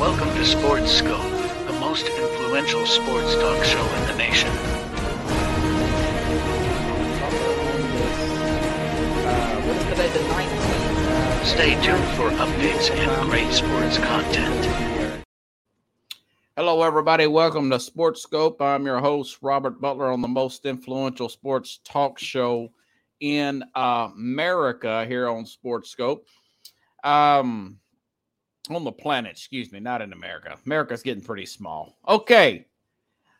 Welcome to Sports Skope, the most influential sports talk show in the nation. What is today, the 19th? Stay tuned for updates and great sports content. Hello, everybody. Welcome to Sports Skope. I'm your host, Robert Butler, on the most influential sports talk show in America here on Sports Skope. Um, on the planet, excuse me, not in America. America's getting pretty small. Okay.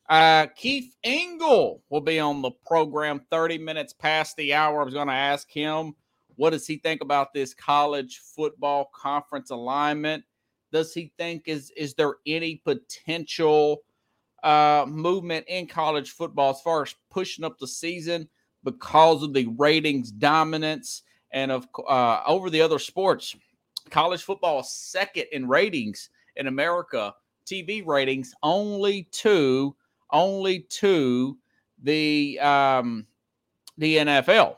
Uh, Keith Engle will be on the program 30 minutes past the hour. I was going to ask him what does he think about this college football conference alignment? Does he think is is there any potential uh, movement in college football as far as pushing up the season because of the ratings dominance and of uh, over the other sports? College football second in ratings in America, TV ratings, only to only to the um, the NFL,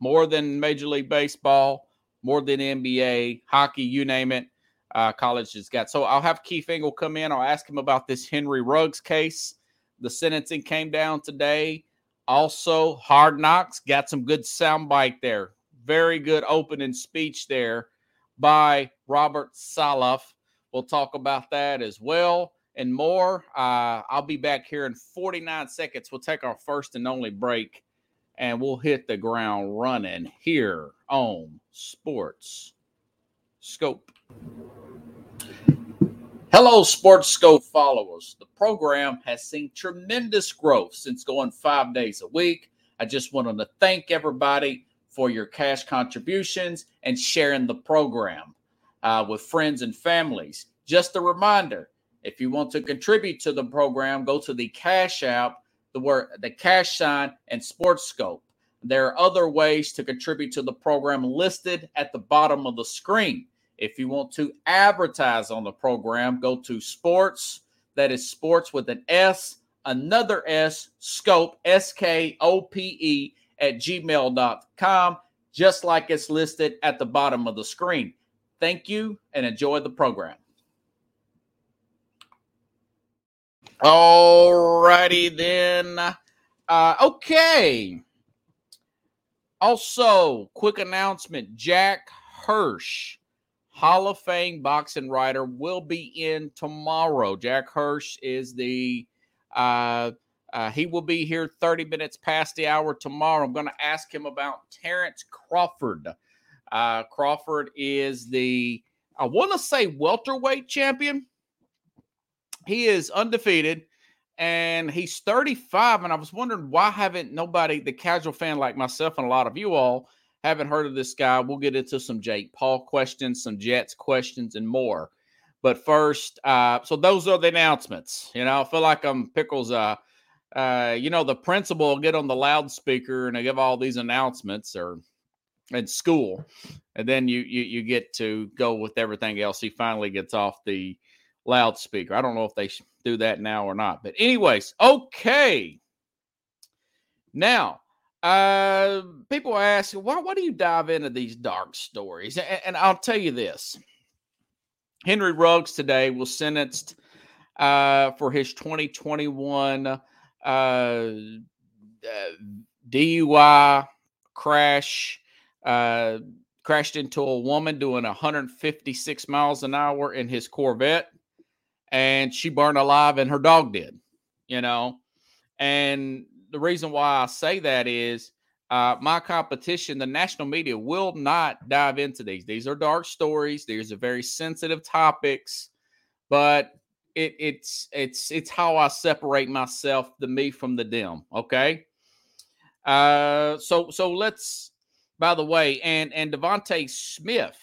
more than Major League Baseball, more than NBA, hockey, you name it. Uh, college has got. So I'll have Keith Engle come in. I'll ask him about this Henry Ruggs case. The sentencing came down today. Also, Hard Knocks got some good soundbite there. Very good opening speech there by Robert Saleh. We'll talk about that as well and more. Uh, I'll be back here in 49 seconds. We'll take our first and only break and we'll hit the ground running here on Sports Skope. Hello, Sports Skope followers. The program has seen tremendous growth since going five days a week. I just wanted to thank everybody for your cash contributions and sharing the program uh, with friends and families. Just a reminder if you want to contribute to the program, go to the Cash App, the word the cash sign, and Sports Skope. There are other ways to contribute to the program listed at the bottom of the screen. If you want to advertise on the program, go to sports, that is sports with an S, another S, scope, S K O P E, at gmail.com, just like it's listed at the bottom of the screen. Thank you and enjoy the program. All righty then. Uh, okay. Also, quick announcement Jack Hirsch Hall of Fame boxing writer will be in tomorrow. Jack Hirsch is the uh, uh, he will be here 30 minutes past the hour tomorrow. I'm going to ask him about Terrence Crawford. Uh, Crawford is the I want to say welterweight champion. He is undefeated and he's 35 and I was wondering why haven't nobody the casual fan like myself and a lot of you all haven't heard of this guy. We'll get into some Jake Paul questions, some Jets questions, and more. But first, uh, so those are the announcements. You know, I feel like I'm Pickles. Uh, uh, you know, the principal will get on the loudspeaker and they give all these announcements or in school, and then you you you get to go with everything else. He finally gets off the loudspeaker. I don't know if they do that now or not, but anyways, okay. Now, uh, people ask, why, why do you dive into these dark stories? And, and I'll tell you this Henry Ruggs today was sentenced uh, for his 2021 uh, uh DUI crash. Uh, crashed into a woman doing 156 miles an hour in his Corvette, and she burned alive, and her dog did, you know. And the reason why I say that is uh, my competition, the national media, will not dive into these. These are dark stories. These are very sensitive topics, but it, it's it's it's how I separate myself, the me from the them. Okay. Uh, so so let's. By the way, and and DeVonta Smith,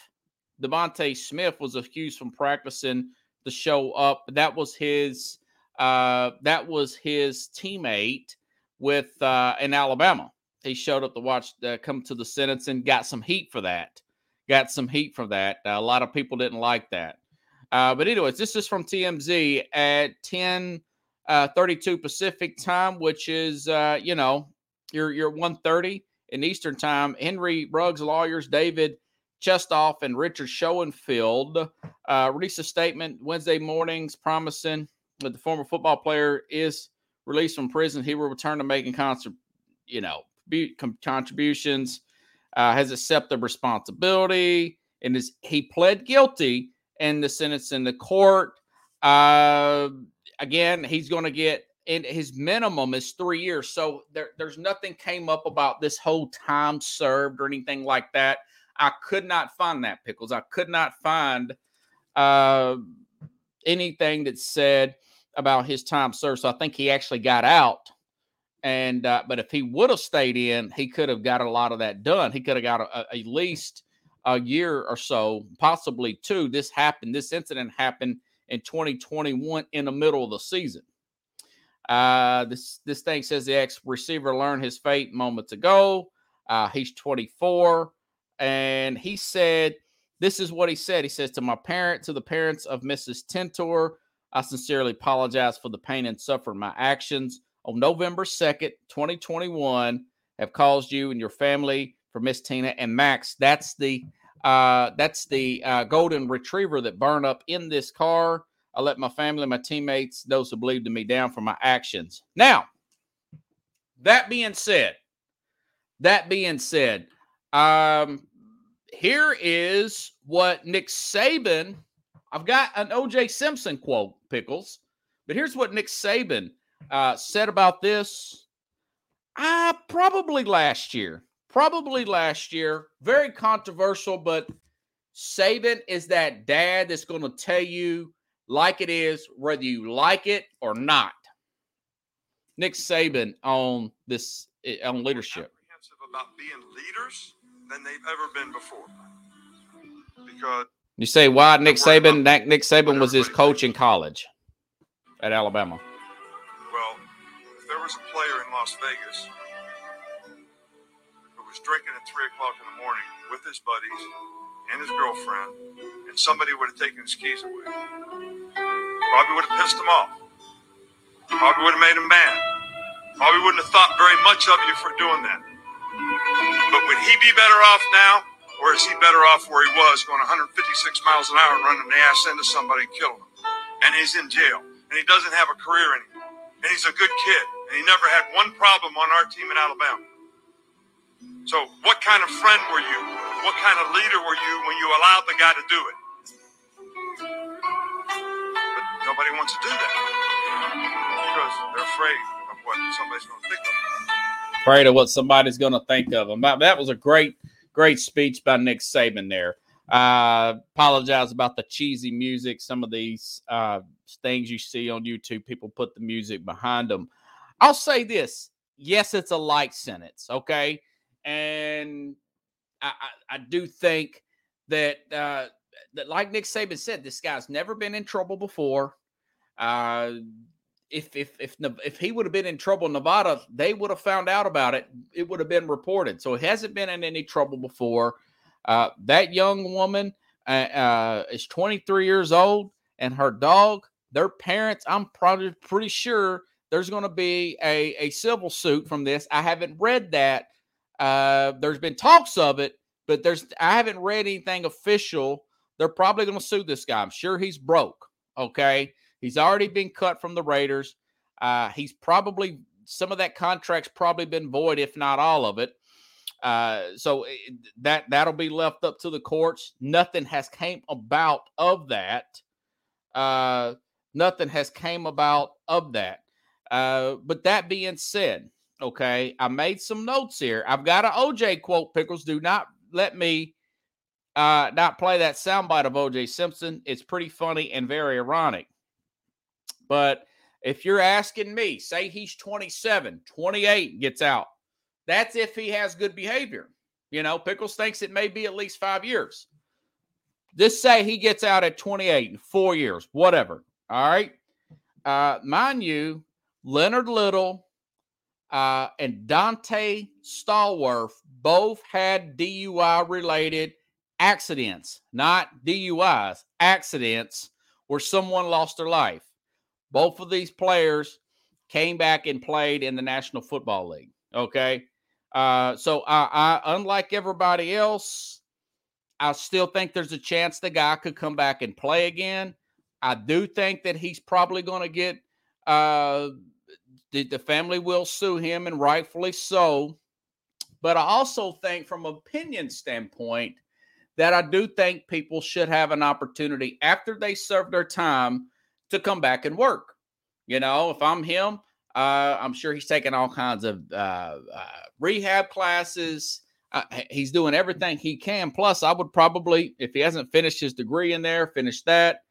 DeVonta Smith was accused from practicing to show up. That was his. Uh, that was his teammate with uh, in Alabama. He showed up to watch uh, come to the sentence and got some heat for that. Got some heat for that. Uh, a lot of people didn't like that. Uh, but anyways, this is from TMZ at 10 uh, 32 Pacific time, which is uh, you know, you're you're 130 in Eastern time. Henry Ruggs lawyers, David Chesnoff and Richard Schonfeld uh, released a statement Wednesday mornings promising that the former football player is released from prison. He will return to making concert, you know, contributions. Uh, has accepted responsibility and is he pled guilty and the sentence in the court. Uh, again, he's going to get and his minimum is three years. So there, there's nothing came up about this whole time served or anything like that. I could not find that pickles. I could not find uh, anything that said about his time served. So I think he actually got out. And uh, but if he would have stayed in, he could have got a lot of that done. He could have got at least a year or so, possibly two. This happened. This incident happened in 2021 in the middle of the season. Uh, this this thing says the ex receiver learned his fate moments ago. Uh, he's 24, and he said, "This is what he said." He says to my parent, to the parents of Mrs. Tintor, I sincerely apologize for the pain and suffering my actions on November 2nd, 2021, have caused you and your family for Miss Tina and Max. That's the uh, that's the uh, golden retriever that burned up in this car. I let my family, my teammates, those who believed in me down for my actions. Now, that being said, that being said, um, here is what Nick Saban. I've got an OJ Simpson quote, Pickles, but here's what Nick Saban uh, said about this. Uh, probably last year. Probably last year. Very controversial, but Saban is that dad that's going to tell you like it is, whether you like it or not. Nick Saban on this eh, on leadership. About being leaders than they've ever been before. Because you say why Nick Saban? Nick Saban was his coach in college at Alabama Well, if there was a player in Las Vegas drinking at 3 o'clock in the morning with his buddies and his girlfriend, and somebody would have taken his keys away. Probably would have pissed him off. Probably would have made him mad. Probably wouldn't have thought very much of you for doing that. But would he be better off now, or is he better off where he was, going 156 miles an hour, and running the ass into somebody and killing them? And he's in jail, and he doesn't have a career anymore, and he's a good kid and he never had one problem on our team in Alabama. So, what kind of friend were you? What kind of leader were you when you allowed the guy to do it? But nobody wants to do that because they're afraid of what somebody's going to think of them. Afraid of what somebody's going to think of them. That was a great, great speech by Nick Saban there. Uh, apologize about the cheesy music. Some of these uh, things you see on YouTube, people put the music behind them. I'll say this. Yes, it's a light sentence, okay? And I, I, I do think that uh, that like Nick Saban said, this guy's never been in trouble before. Uh, if if if if he would have been in trouble in Nevada, they would have found out about it. It would have been reported. So he hasn't been in any trouble before. Uh, that young woman uh, uh, is 23 years old, and her dog, their parents, I'm probably pretty sure there's going to be a, a civil suit from this. I haven't read that. Uh, there's been talks of it, but there's I haven't read anything official. They're probably going to sue this guy. I'm sure he's broke. Okay, he's already been cut from the Raiders. Uh, he's probably some of that contract's probably been void, if not all of it. Uh, so eh, that that'll be left up to the courts. Nothing has came about of that. Uh, nothing has came about of that. Uh, but that being said, okay, I made some notes here. I've got an OJ quote, Pickles. Do not let me uh, not play that soundbite of OJ Simpson. It's pretty funny and very ironic. But if you're asking me, say he's 27, 28 gets out. That's if he has good behavior. You know, Pickles thinks it may be at least five years. Just say he gets out at 28 in four years, whatever. All right. Uh, mind you, Leonard Little uh, and Donté Stallworth both had DUI related accidents, not DUIs, accidents where someone lost their life. Both of these players came back and played in the National Football League. Okay. Uh, so I, I, unlike everybody else, I still think there's a chance the guy could come back and play again. I do think that he's probably going to get uh, the, the family will sue him, and rightfully so. But I also think, from opinion standpoint, that I do think people should have an opportunity after they serve their time to come back and work. You know, if I'm him, uh, I'm sure he's taking all kinds of uh, uh, rehab classes. Uh, he's doing everything he can. Plus, I would probably, if he hasn't finished his degree in there, finish that,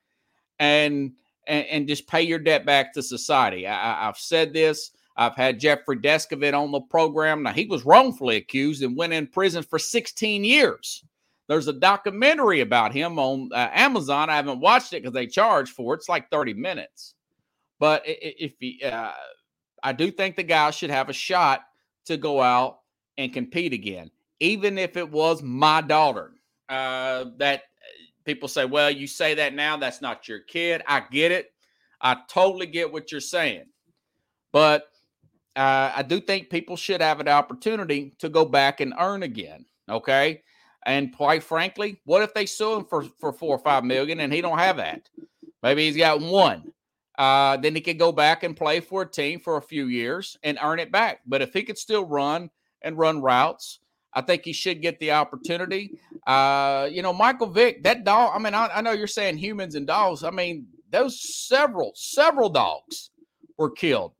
and and, and just pay your debt back to society. I, have said this. I've had Jeffrey Deskovic on the program. Now he was wrongfully accused and went in prison for 16 years. There's a documentary about him on uh, Amazon. I haven't watched it because they charge for it. It's like 30 minutes. But if he, uh, I do think the guy should have a shot to go out and compete again, even if it was my daughter. Uh, that people say, well, you say that now, that's not your kid. I get it. I totally get what you're saying. But uh, I do think people should have an opportunity to go back and earn again. Okay. And quite frankly, what if they sue him for, for four or five million and he don't have that? Maybe he's got one. Uh, then he could go back and play for a team for a few years and earn it back. But if he could still run and run routes, I think he should get the opportunity. Uh, you know, Michael Vick, that dog. I mean, I, I know you're saying humans and dogs. I mean, those several, several dogs were killed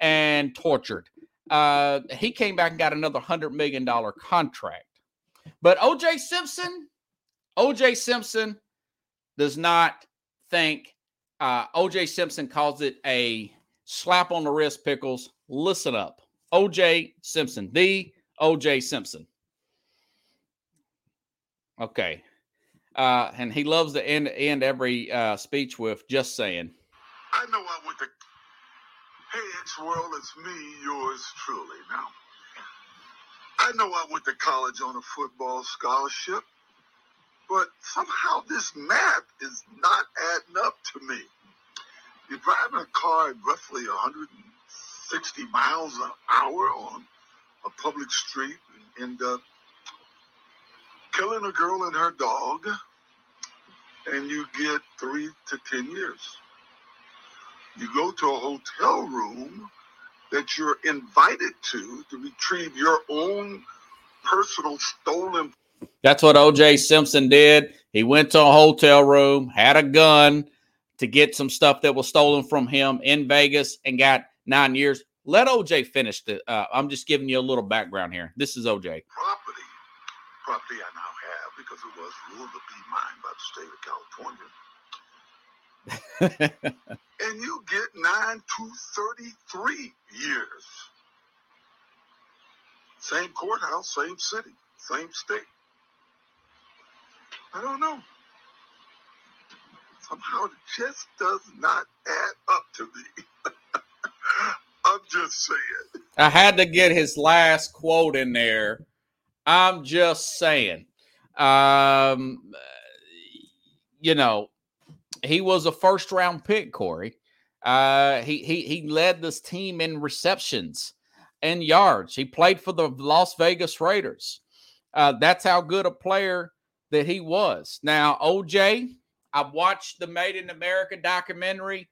and tortured. Uh, he came back and got another hundred million dollar contract. But OJ Simpson, OJ Simpson does not think uh, OJ Simpson calls it a slap on the wrist, Pickles. Listen up. OJ Simpson, the OJ Simpson. Okay. Uh, and he loves to end, end every uh, speech with just saying. I know I went to. Hey, it's world, it's me, yours truly. Now, I know I went to college on a football scholarship. But somehow this math is not adding up to me. You're driving a car at roughly 160 miles an hour on a public street and end up killing a girl and her dog, and you get three to 10 years. You go to a hotel room that you're invited to to retrieve your own personal stolen that's what OJ Simpson did. He went to a hotel room, had a gun to get some stuff that was stolen from him in Vegas and got nine years. Let OJ finish the. Uh, I'm just giving you a little background here. This is OJ. Property, property I now have because it was ruled to be mine by the state of California. and you get nine to 33 years. Same courthouse, same city, same state. I don't know. Somehow it just does not add up to me. I'm just saying. I had to get his last quote in there. I'm just saying. Um, you know, he was a first round pick, Corey. Uh, he he he led this team in receptions and yards. He played for the Las Vegas Raiders. Uh, that's how good a player that he was. Now, OJ, I've watched the Made in America documentary,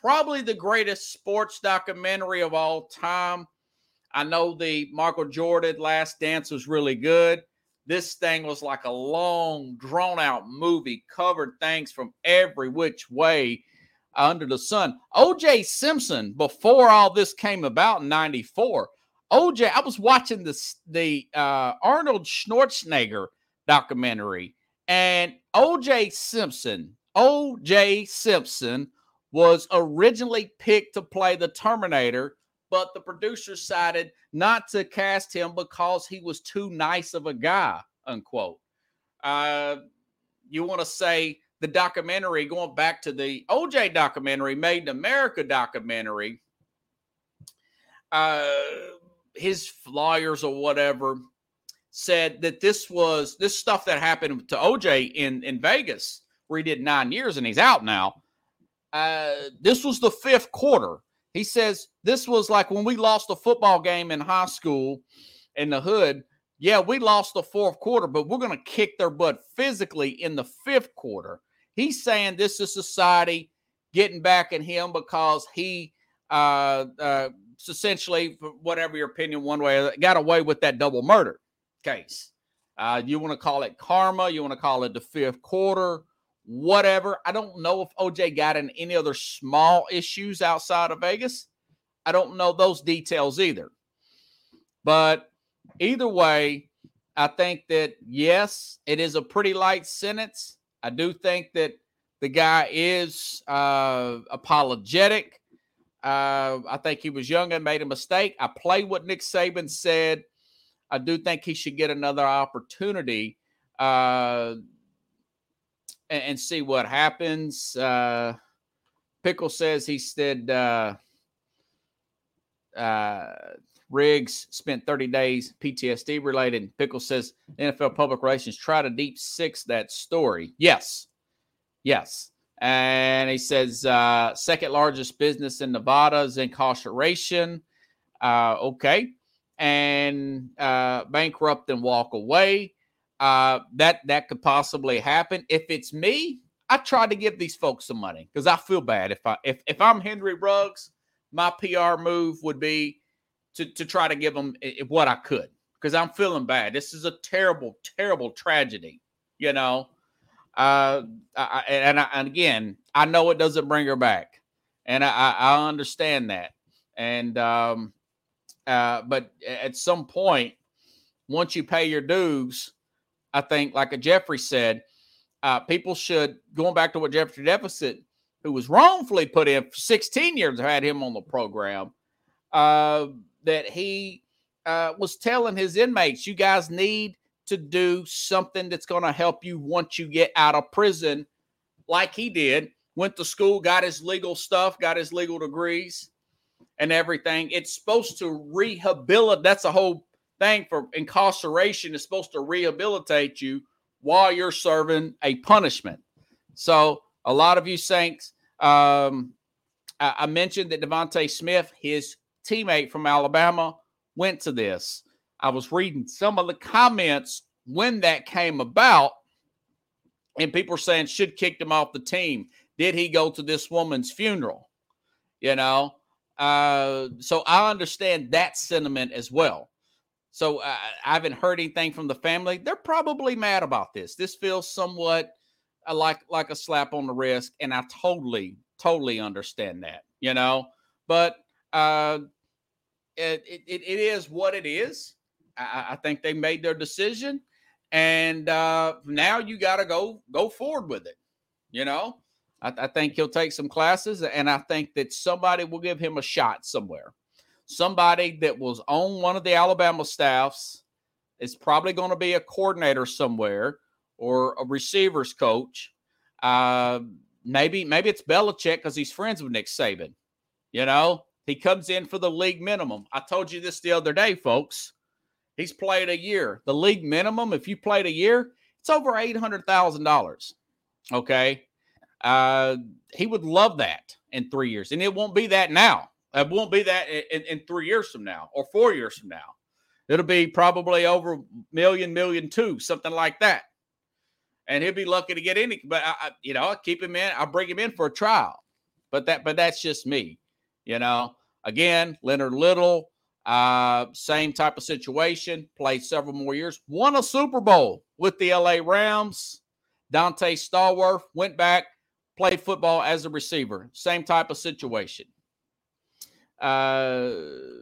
probably the greatest sports documentary of all time. I know the Michael Jordan Last Dance was really good. This thing was like a long, drawn out movie, covered things from every which way under the sun. OJ Simpson, before all this came about in 94, OJ, I was watching this the uh, Arnold Schwarzenegger documentary. And OJ Simpson, OJ Simpson was originally picked to play the Terminator, but the producer decided not to cast him because he was too nice of a guy, unquote. Uh, you want to say the documentary, going back to the OJ documentary, Made in America documentary, uh, his lawyers or whatever said that this was this stuff that happened to OJ in in Vegas, where he did nine years and he's out now. Uh, this was the fifth quarter. He says this was like when we lost a football game in high school in the hood. yeah, we lost the fourth quarter, but we're going to kick their butt physically in the fifth quarter. He's saying this is society getting back at him because he uh, uh, essentially, whatever your opinion, one way got away with that double murder case. Uh, you want to call it karma, you want to call it the fifth quarter, whatever. I don't know if OJ got in any other small issues outside of Vegas. I don't know those details either. But either way, I think that yes, it is a pretty light sentence. I do think that the guy is uh, apologetic. Uh, I think he was young and made a mistake. I play what Nick Saban said. I do think he should get another opportunity uh, and, and, see what happens. Uh, Pickle says he said uh, uh, Ruggs spent 30 days PTSD related. Pickle says NFL public relations try to deep six that story. Yes, Yes. And he says, uh, second largest business in Nevada is incarceration. Uh, okay. And uh, bankrupt and walk away. Uh, that that could possibly happen. If it's me, I try to give these folks some money because I feel bad. If I if if I'm Henry Ruggs, my PR move would be to to try to give them what I could because I'm feeling bad. This is a terrible, terrible tragedy, you know. Uh, I, and, I, and again, I know it doesn't bring her back, and I, I understand that. And um, uh, but at some point, once you pay your dues, I think, like a Jeffrey said, uh, people should going back to what Jeffrey Deskovic, who was wrongfully put in for 16 years, I had him on the program. Uh, that he uh, was telling his inmates, you guys need to do something that's going to help you once you get out of prison, like he did. Went to school, got his legal stuff, got his legal degrees and everything. It's supposed to rehabilitate. That's a whole thing for incarceration. is supposed to rehabilitate you while you're serving a punishment. So, a lot of you Saints, um, I, I mentioned that DeVonta Smith, his teammate from Alabama, went to this. I was reading some of the comments when that came about, and people were saying should kicked him off the team. Did he go to this woman's funeral? You know, uh, so I understand that sentiment as well. So uh, I haven't heard anything from the family. They're probably mad about this. This feels somewhat uh, like like a slap on the wrist, and I totally totally understand that. You know, but uh, it, it, it is what it is. I, I think they made their decision, and uh, now you got to go go forward with it. You know, I, I think he'll take some classes, and I think that somebody will give him a shot somewhere. Somebody that was on one of the Alabama staffs is probably going to be a coordinator somewhere or a receivers coach. Uh, maybe maybe it's Belichick because he's friends with Nick Saban. You know, he comes in for the league minimum. I told you this the other day, folks. He's played a year. The league minimum, if you played a year, it's over eight hundred thousand dollars. Okay, uh, he would love that in three years, and it won't be that now. It won't be that in, in three years from now or four years from now. It'll be probably over million, million two, something like that. And he'll be lucky to get any. But I, I you know, I keep him in. I bring him in for a trial. But that, but that's just me. You know, again, Leonard Little, uh, same type of situation, played several more years, won a Super Bowl with the LA Rams. Donté Stallworth went back, played football as a receiver. Same type of situation. Uh,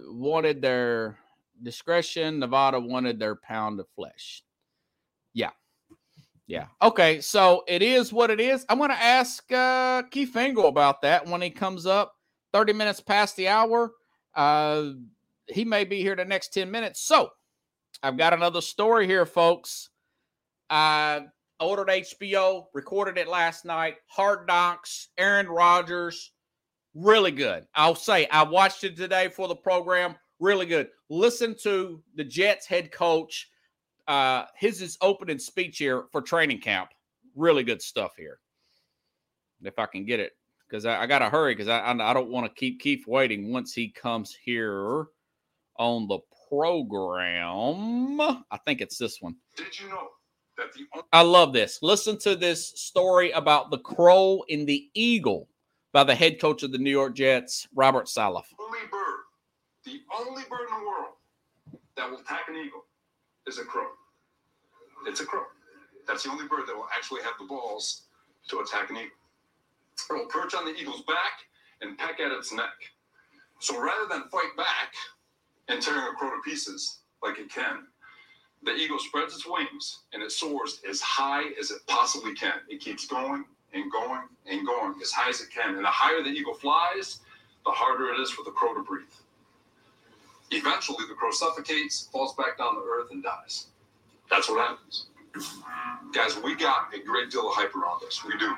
wanted their discretion. Nevada wanted their pound of flesh. Yeah. Yeah. Okay. So it is what it is. I'm going to ask uh, Keith about that when he comes up 30 minutes past the hour. Uh, he may be here the next 10 minutes. So I've got another story here, folks. I ordered HBO, recorded it last night. Hard Knocks, Aaron Rodgers, really good. I'll say I watched it today for the program. Really good. Listen to the Jets head coach. Uh, his is opening speech here for training camp. Really good stuff here. If I can get it, because I, I got to hurry because I, I, I don't want to keep Keith waiting once he comes here on the program. I think it's this one. Did you know that the I love this. Listen to this story about the crow and the eagle by the head coach of the New York Jets, Robert Saleh. only bird, the only bird in the world that will attack an eagle is a crow. It's a crow. That's the only bird that will actually have the balls to attack an eagle. It will perch on the eagle's back and peck at its neck. So rather than fight back and tearing a crow to pieces like it can, the eagle spreads its wings and it soars as high as it possibly can. It keeps going and going and going as high as it can. And the higher the eagle flies, the harder it is for the crow to breathe. Eventually, the crow suffocates, falls back down to earth, and dies. That's what happens. Guys, we got a great deal of hype around us. We do.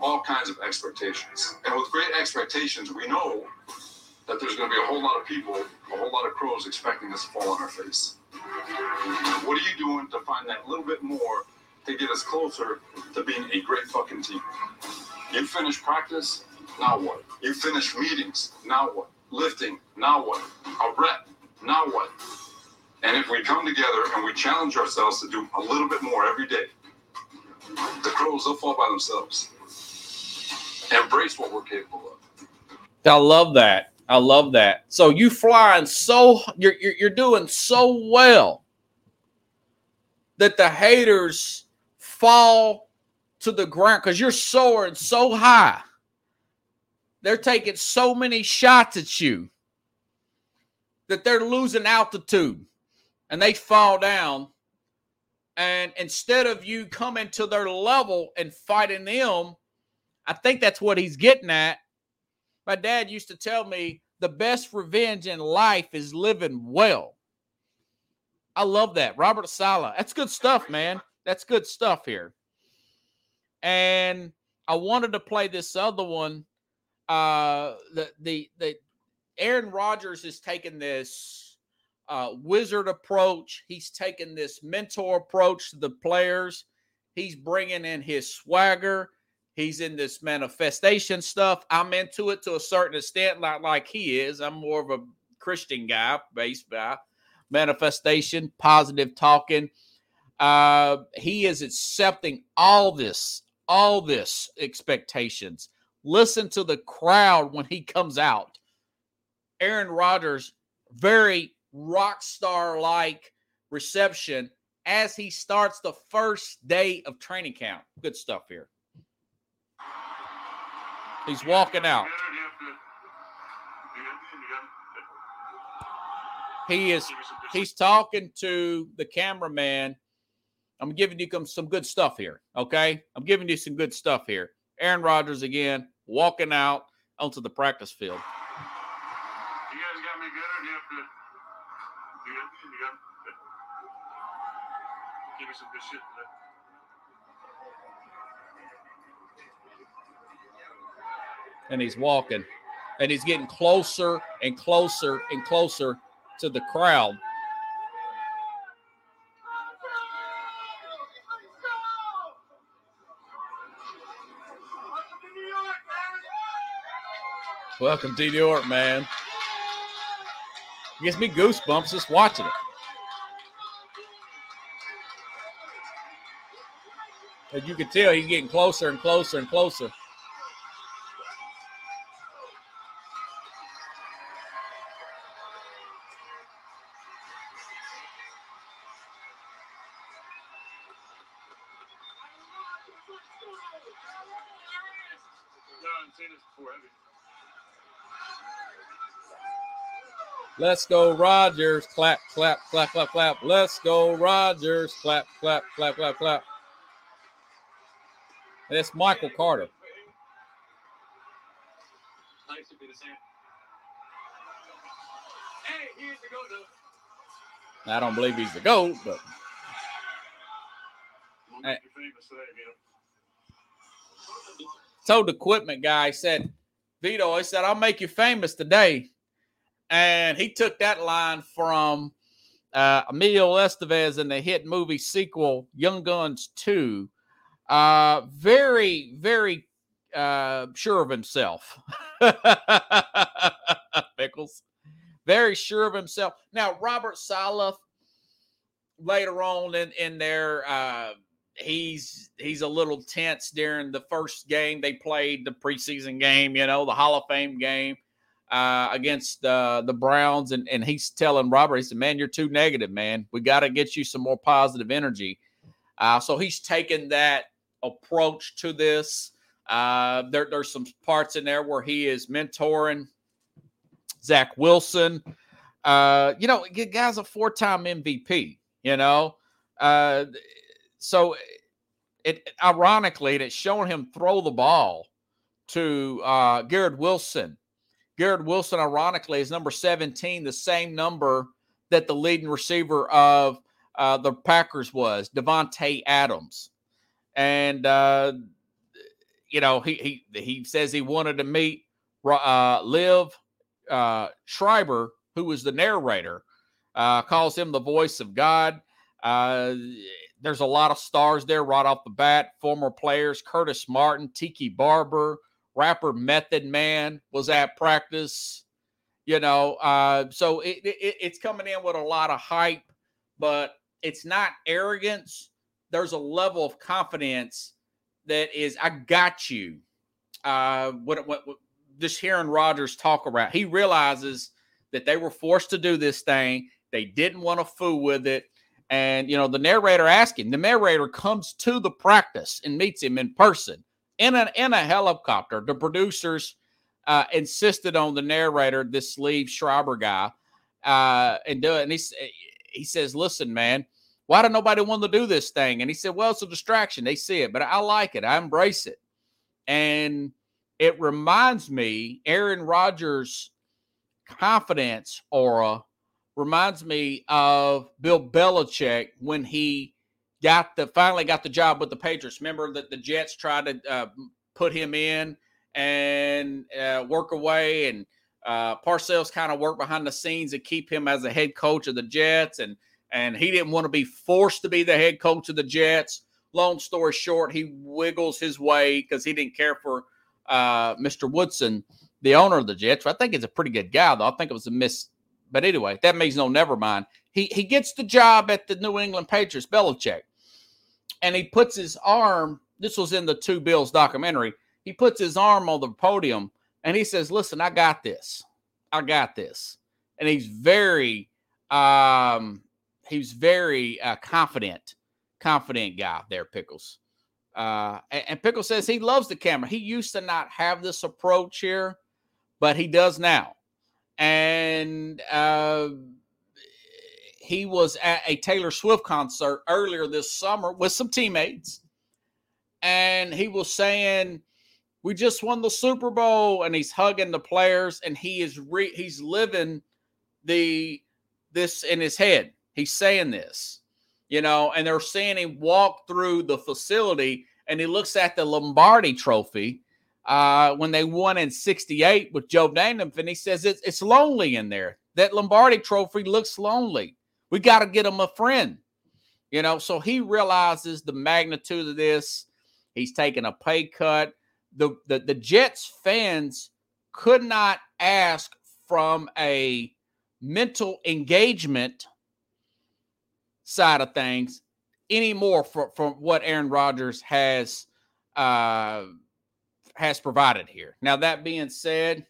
All kinds of expectations. And with great expectations, we know that there's going to be a whole lot of people, a whole lot of crows expecting us to fall on our face. What are you doing to find that little bit more get us closer to being a great fucking team? You finish practice, now what? You finish meetings, now what? Lifting, now what? A rep, now what? And if we come together and we challenge ourselves to do a little bit more every day, the crows will fall by themselves. Embrace what we're capable of. I love that. I love that. So you flying so you're you're, you're doing so well that the haters fall to the ground because you're soaring so high. They're taking so many shots at you that they're losing altitude and they fall down. And instead of you coming to their level and fighting them, I think that's what he's getting at. My dad used to tell me the best revenge in life is living well. I love that. Robert Saleh. That's good stuff, man. That's good stuff here. And I wanted to play this other one. Uh the the the Aaron Rodgers is taking this uh, wizard approach. He's taking this mentor approach to the players. He's bringing in his swagger. He's in this manifestation stuff. I'm into it to a certain extent, not like he is. I'm more of a Christian guy, based by manifestation, positive talking. Uh, he is accepting all this, all this expectations. Listen to the crowd when he comes out. Aaron Rodgers, very rock star like reception as he starts the first day of training camp. Good stuff here. He's walking out. He is he's talking to the cameraman. I'm giving you some good stuff here. Okay. I'm giving you some good stuff here. Aaron Rodgers again walking out onto the practice field. You guys got me good, or do you have to? You got, you got, give me some good shit today. and he's walking and he's getting closer and closer and closer to the crowd. Welcome to York, man. Gives me goosebumps just watching it. As you can tell, he's getting closer and closer and closer. Let's go, Rodgers. Clap, clap, clap, clap, clap. Let's go, Rodgers. Clap, clap, clap, clap, clap. That's Michael Carter. I used to be the same. Hey, here's the goat. I don't believe he's the GOAT, but Hey. told the equipment guy, said, Vito, he said, I'll make you famous today. And he took that line from uh, Emilio Estevez in the hit movie sequel, Young Guns 2. Uh, very, very uh, sure of himself. Pickles. very sure of himself. Now, Robert Saleh, later on in, in there, uh, he's he's a little tense during the first game they played, the preseason game, you know, the Hall of Fame game uh, against uh, the Browns, and and he's telling Robert, he said, "Man, you're too negative, man. We got to get you some more positive energy." Uh, so he's taken that approach to this. Uh, there, there's some parts in there where he is mentoring Zach Wilson. Uh, you know, guy's a four-time MVP. You know, uh, so it ironically it's showing him throw the ball to uh, Garrett Wilson. Garrett Wilson, ironically, is number 17, the same number that the leading receiver of uh, the Packers was, Davante Adams. And, uh, you know, he, he, he says he wanted to meet uh, Liev uh, Schreiber, who was the narrator, uh, calls him the voice of God. Uh, there's a lot of stars there right off the bat. Former players Curtis Martin, Tiki Barber, rapper Method Man was at practice. You know, uh, so it, it, it's coming in with a lot of hype, but it's not arrogance. There's a level of confidence that is, I got you. Uh, what, what, what just hearing Rodgers talk about, he realizes that they were forced to do this thing. They didn't want to fool with it. And, you know, the narrator asking, the narrator comes to the practice and meets him in person in, an, in a helicopter. The producers uh, insisted on the narrator, this Liev Schreiber guy, uh, and do it. And he, he says, listen, man, why did nobody want to do this thing? And he said, well, it's a distraction. They see it, but I like it. I embrace it. And it reminds me, Aaron Rodgers' confidence aura reminds me of Bill Belichick when he got the finally got the job with the Patriots. Remember that the Jets tried to uh, put him in and uh, work away, and uh, Parcells kind of worked behind the scenes to keep him as the head coach of the Jets, and and he didn't want to be forced to be the head coach of the Jets. Long story short, he wiggles his way because he didn't care for uh, Mr. Woodson, the owner of the Jets. I think he's a pretty good guy, though. I think it was a miss but anyway, that means no never mind. He he gets the job at the New England Patriots, Belichick, and he puts his arm. This was in the Two Bills documentary. He puts his arm on the podium and he says, "Listen, I got this. I got this." And he's very, um, he's very uh, confident, confident guy there, Pickles. Uh, and, and Pickles says he loves the camera. He used to not have this approach here, but he does now and uh, he was at a Taylor Swift concert earlier this summer with some teammates, and he was saying, "We just won the Super Bowl," and he's hugging the players, and he is re- he's living the this in his head. He's saying this, you know, and they're seeing him walk through the facility, and he looks at the Lombardi Trophy uh, when they won in 68 with Joe Namath, and he says it's, it's lonely in there. That Lombardi trophy looks lonely. We got to get him a friend, you know. So he realizes the magnitude of this. He's taking a pay cut. The, the, the Jets fans could not ask from a mental engagement side of things anymore from, from what Aaron Rodgers has uh, has provided here. Now, that being said,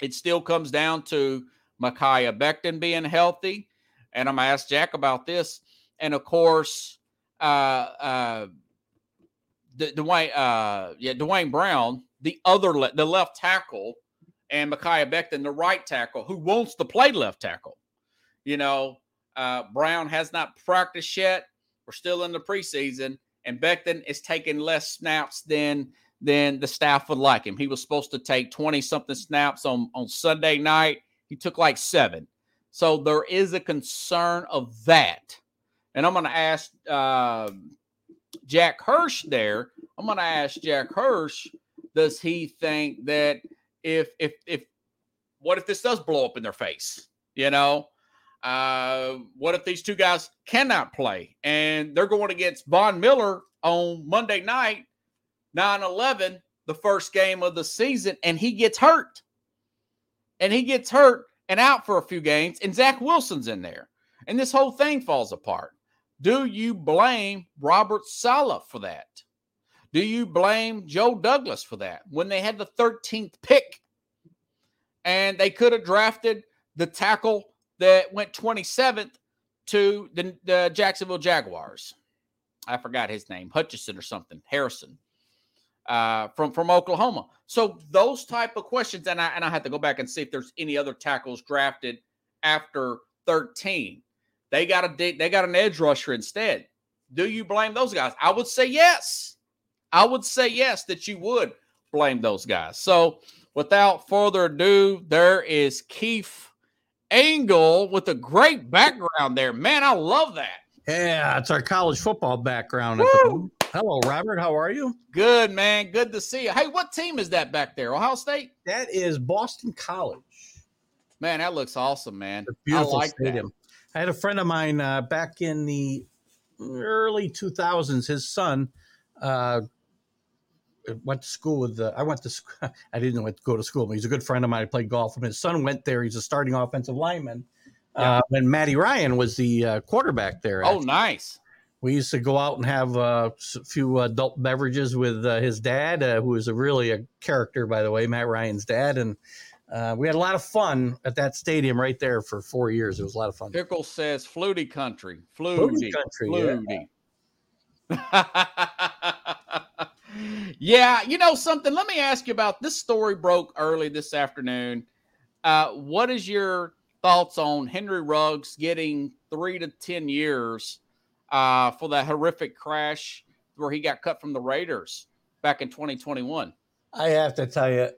it still comes down to Mekhi Becton being healthy. And I'm to ask Jack about this. And of course, uh, uh, Duane, uh, yeah, Duane Brown, the other, le- the left tackle, and Mekhi Becton, the right tackle, who wants to play left tackle. You know, uh, Brown has not practiced yet. We're still in the preseason, and Becton is taking less snaps than than the staff would like him. He was supposed to take 20 something snaps on, on Sunday night. He took like seven. So there is a concern of that. And I'm going to ask uh, Jack Hirsch there. I'm going to ask Jack Hirsch, does he think that if, if, if, what if this does blow up in their face? You know, uh, what if these two guys cannot play and they're going against Von Miller on Monday night 9 11, the first game of the season, and he gets hurt. And he gets hurt. And out for a few games, and Zach Wilson's in there, and this whole thing falls apart. Do you blame Robert Saleh for that? Do you blame Joe Douglas for that when they had the 13th pick and they could have drafted the tackle that went 27th to the, the Jacksonville Jaguars? I forgot his name, Hutchison or something, Harrison uh, from from Oklahoma. So those type of questions, and I and I had to go back and see if there's any other tackles drafted after 13. They got a they got an edge rusher instead. Do you blame those guys? I would say yes. I would say yes that you would blame those guys. So without further ado, there is Keith Engle with a great background there. Man, I love that. Yeah, it's our college football background. Woo! Hello, Robert. How are you? Good, man. Good to see you. Hey, what team is that back there? Ohio State? That is Boston College. Man, that looks awesome, man. A beautiful I like stadium. I had a friend of mine uh, back in the early 2000s. His son uh, went to school with the. I went to. I didn't want to go to school, but he's a good friend of mine. I played golf with him. His son went there. He's a starting offensive lineman. Uh, when Matty Ryan was the uh, quarterback there. Oh, actually. nice. We used to go out and have uh, a few adult beverages with uh, his dad, uh, who is a really a character, by the way, Matt Ryan's dad, and uh, we had a lot of fun at that stadium right there for four years. It was a lot of fun. Pickle says Flutie country. Flutie. Flutie country, Flutie. Yeah. you know something. Let me ask you about this story broke early this afternoon. Uh, what is your thoughts on Henry Ruggs getting three to ten years uh, for that horrific crash where he got cut from the Raiders back in 2021? I have to tell you,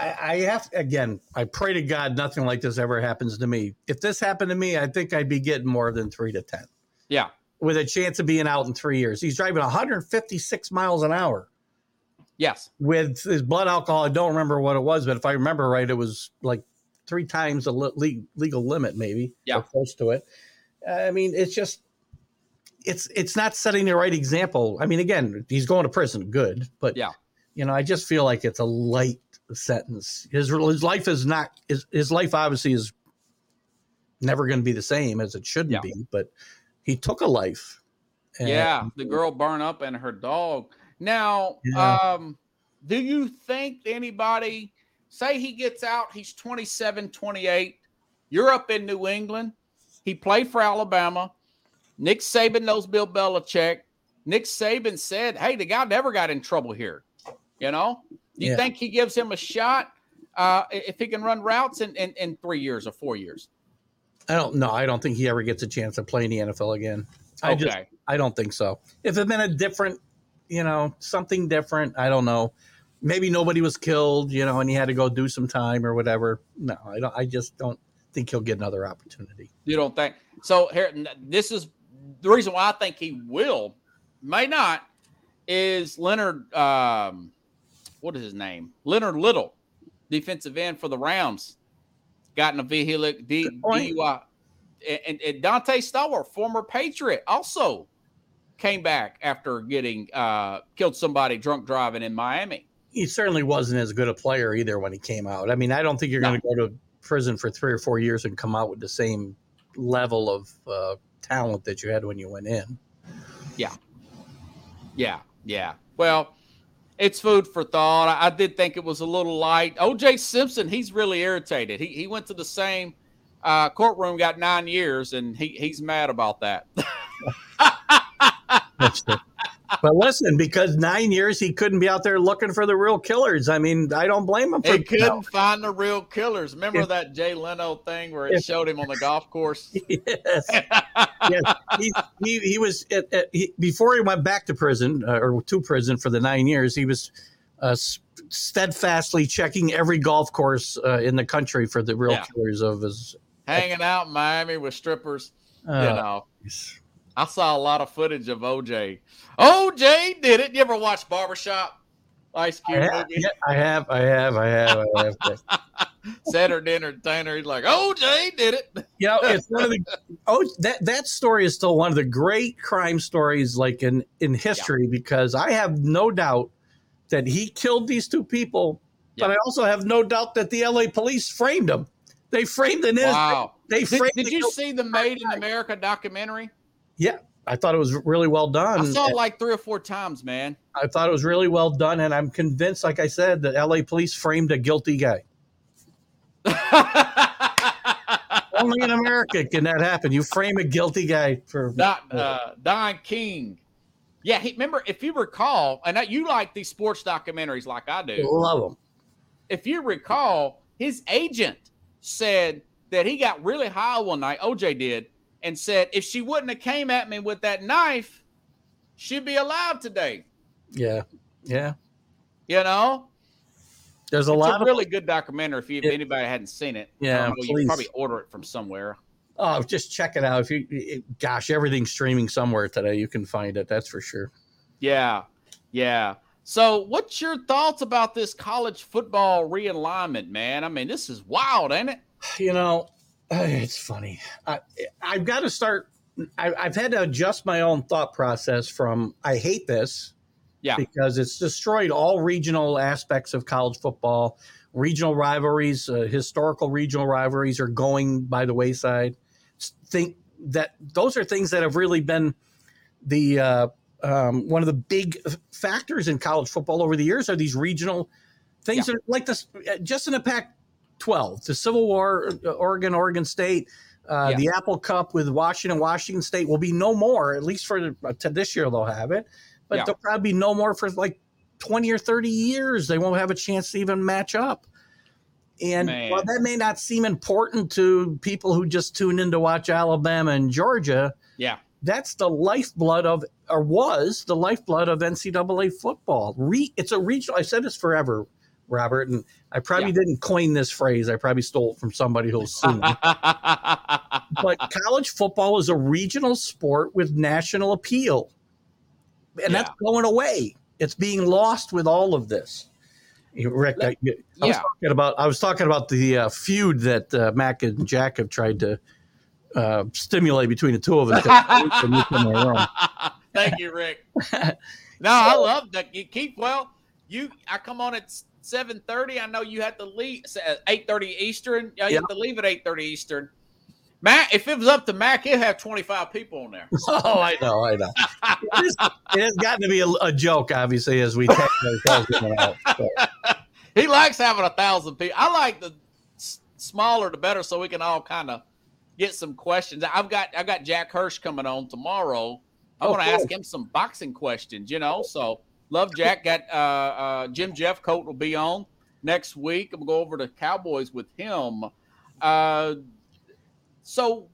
I, I have again. I pray to God nothing like this ever happens to me. If this happened to me, I think I'd be getting more than three to ten, Yeah. with a chance of being out in three years. He's driving 156 miles an hour. Yes. with his blood alcohol. I don't remember what it was, but if I remember right, it was like three times the le- le- legal limit, maybe. Yeah. close to it. I mean, it's just it's it's not setting the right example. I mean, again, he's going to prison, good, but Yeah. you know, I just feel like it's a light sentence. His his life is not his his life obviously is never going to be the same as it shouldn't Yeah. be, but he took a life. And- Yeah, the girl burned up and her dog. Now, Yeah. um, do you think anybody say he gets out, he's 27, 28, you're up in New England, he played for Alabama. Nick Saban knows Bill Belichick. Nick Saban said, Hey, the guy never got in trouble here. You know, do you Yeah. think he gives him a shot uh, if he can run routes in, in, in three years or four years? I don't know. I don't think he ever gets a chance to play in the NFL again. I Okay. just I don't think so. If it been a different, you know, something different, I don't know. Maybe nobody was killed, you know, and he had to go do some time or whatever. No, I don't. I just don't think he'll get another opportunity. You don't think so? Here, this is the reason why I think he will, may not, is Leonard. Um, what is his name? Leonard Little, defensive end for the Rams, got in a vehicle D, DUI, and, and, Donté Stallworth, former Patriot, also came back after getting uh, killed somebody drunk driving in Miami. He certainly wasn't as good a player either when he came out. I mean, I don't think you're No. going to go to prison for three or four years and come out with the same level of uh, talent that you had when you went in. Yeah, yeah. Yeah. Well, it's food for thought. I, I did think it was a little light. OJ Simpson, he's really irritated. He he went to the same uh, courtroom, got nine years, and he he's mad about that. That's the- but listen, because nine years he couldn't be out there looking for the real killers. I mean, I don't blame him for he couldn't find the real killers. Remember If- that Jay Leno thing where it if- showed him on the golf course? yes. yes. He, he, he was at, at, he, before he went back to prison uh, or to prison for the nine years. He was uh, steadfastly checking every golf course uh, in the country for the real Yeah. killers of his. Hanging out in Miami with strippers. Uh, you know, I saw a lot of footage of OJ. OJ did it. You ever watch Barbershop? Ice I Cube have, movie? yeah, I have, I have, I have, I have. Cedric the Entertainer. He's like, OJ did it. you know, it's one of the oh that that story is still one of the great crime stories like in in history because I have no doubt that he killed these two people, but I also have no doubt that the LA police framed him They framed it in. Wow. They Did, framed did the you see the Made in America documentary? Yeah, I thought it was really well done. I saw it like three or four times, man. I thought it was really well done, and I'm convinced, like I said, that LA police framed a guilty guy. Only in America can that happen. You frame a guilty guy for Don, uh, Don King. Yeah, he, remember if you recall, and you like these sports documentaries like I do. love them. If you recall, his agent said that he got really high one night. OJ did, and said if she wouldn't have came at me with that knife, she'd be alive today. Yeah, yeah. You know, There's a it's lot a of really good documentary. If, you, if Yeah. anybody hadn't seen it, Yeah, don't you probably order it from somewhere. oh, just check it out. If you, it- gosh, everything's streaming somewhere today. You can find it. That's for sure. Yeah, yeah. So, what's your thoughts about this college football realignment, man? I mean, this is wild, ain't it? You know, it's funny. I, I've got to start. I, I've had to adjust my own thought process from I hate this, Yeah. because it's destroyed all regional aspects of college football. Regional rivalries, uh, historical regional rivalries, are going by the wayside. Think that those are things that have really been the uh, um, one of the big factors in college football over the years are these regional things that are like this uh, just in the pac 12 the civil war uh, oregon oregon state uh, Yeah. the apple cup with washington washington state will be no more at least for uh, to this year they'll have it but Yeah. there'll probably be no more for like 20 or 30 years they won't have a chance to even match up and Man. while that may not seem important to people who just tune in to watch alabama and georgia Yeah. that's the lifeblood of or was the lifeblood of NCAA football. Re, it's a regional. I said this forever, Robert, and I probably Yeah. didn't coin this phrase. I probably stole it from somebody who'll sue me. but college football is a regional sport with national appeal, and that's going away. It's being lost with all of this. Rick, I, I was talking about I was talking about the uh, feud that uh, Mac and Jack have tried to uh, stimulate between the two of us. When you come around. Thank you, Rick. No, I love that. You keep well. You, I come on at seven thirty. I know you had to leave at uh, eight thirty Eastern. Yeah, you have to leave at eight thirty Eastern. Mac, if it was up to Mac, he'd have twenty five people on there. Oh, I know, I know. It, is, it has gotten to be a, a joke, obviously, as we take ourselves in and out. So, He likes having a thousand people. I like the s- smaller the better, so we can all kind of get some questions. I've got I've got Jack Hirsch coming on tomorrow. I Oh, want to ask him some boxing questions. You know, so love Jack. Got uh, uh, Jim Jeffcoat will be on next week. I'm gonna go over to Cowboys with him. Uh, so,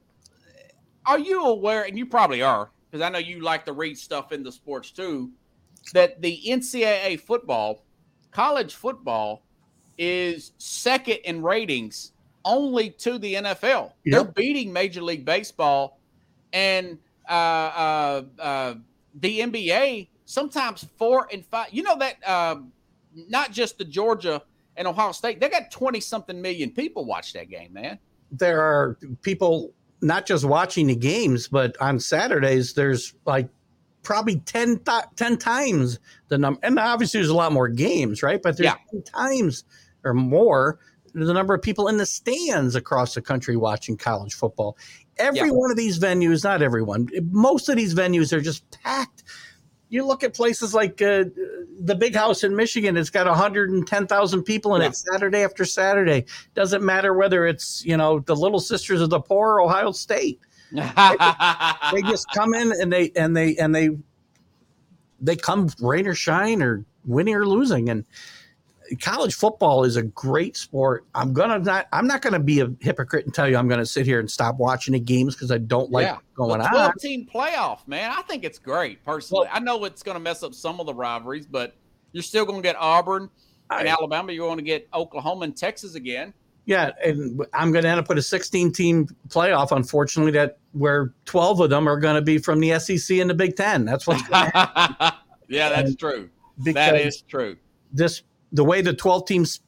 are you aware? And you probably are, because I know you like to read stuff in the sports too. That the NCAA football, college football, is second in ratings only to the NFL. They're beating Major League Baseball and uh, uh, uh, the NBA. Sometimes four and five. You know that uh, not just the Georgia and Ohio State. They got twenty something million people watch that game, man. there are people not just watching the games, but on Saturdays, there's like probably 10, th- 10 times the number. And obviously, there's a lot more games, right? But there's Yeah. 10 times or more the number of people in the stands across the country watching college football. Every Yeah. one of these venues, not everyone, most of these venues are just packed. You look at places like uh, the Big House in Michigan; it's got 110,000 people in Yeah. it Saturday after Saturday. Doesn't matter whether it's you know the Little Sisters of the Poor, Ohio State. They just come in and they and they and they they come rain or shine or winning or losing. And college football is a great sport. I'm gonna not. I'm not gonna be a hypocrite and tell you I'm gonna sit here and stop watching the games because I don't like Yeah. going the on. 12 team playoff, man. I think it's great personally. I know it's going to mess up some of the rivalries, but you're still going to get Auburn and I- Alabama. You're going to get Oklahoma and Texas again. Yeah, and I'm going to end up with a 16 team playoff. Unfortunately, that where 12 of them are going to be from the SEC and the Big Ten. That's what's to yeah, that's true. because That is true. this the way the 12 teams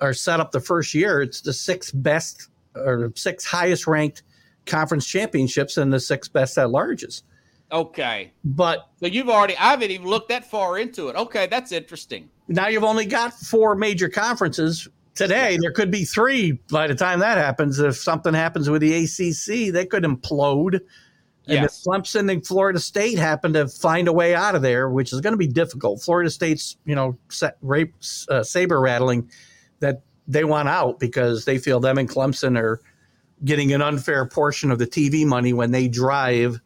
are set up the first year. It's the six best or six highest ranked conference championships and the six best at larges. Okay. But So you've already, I haven't even looked that far into it. Okay, that's interesting. now you've only got four major conferences today. There could be three by the time that happens. If something happens with the ACC, they could implode. And Yes. if Clemson and Florida State happen to find a way out of there, which is going to be difficult. Florida State's, you know, sa- rape, uh, saber rattling that they want out because they feel them and Clemson are getting an unfair portion of the TV money when they drive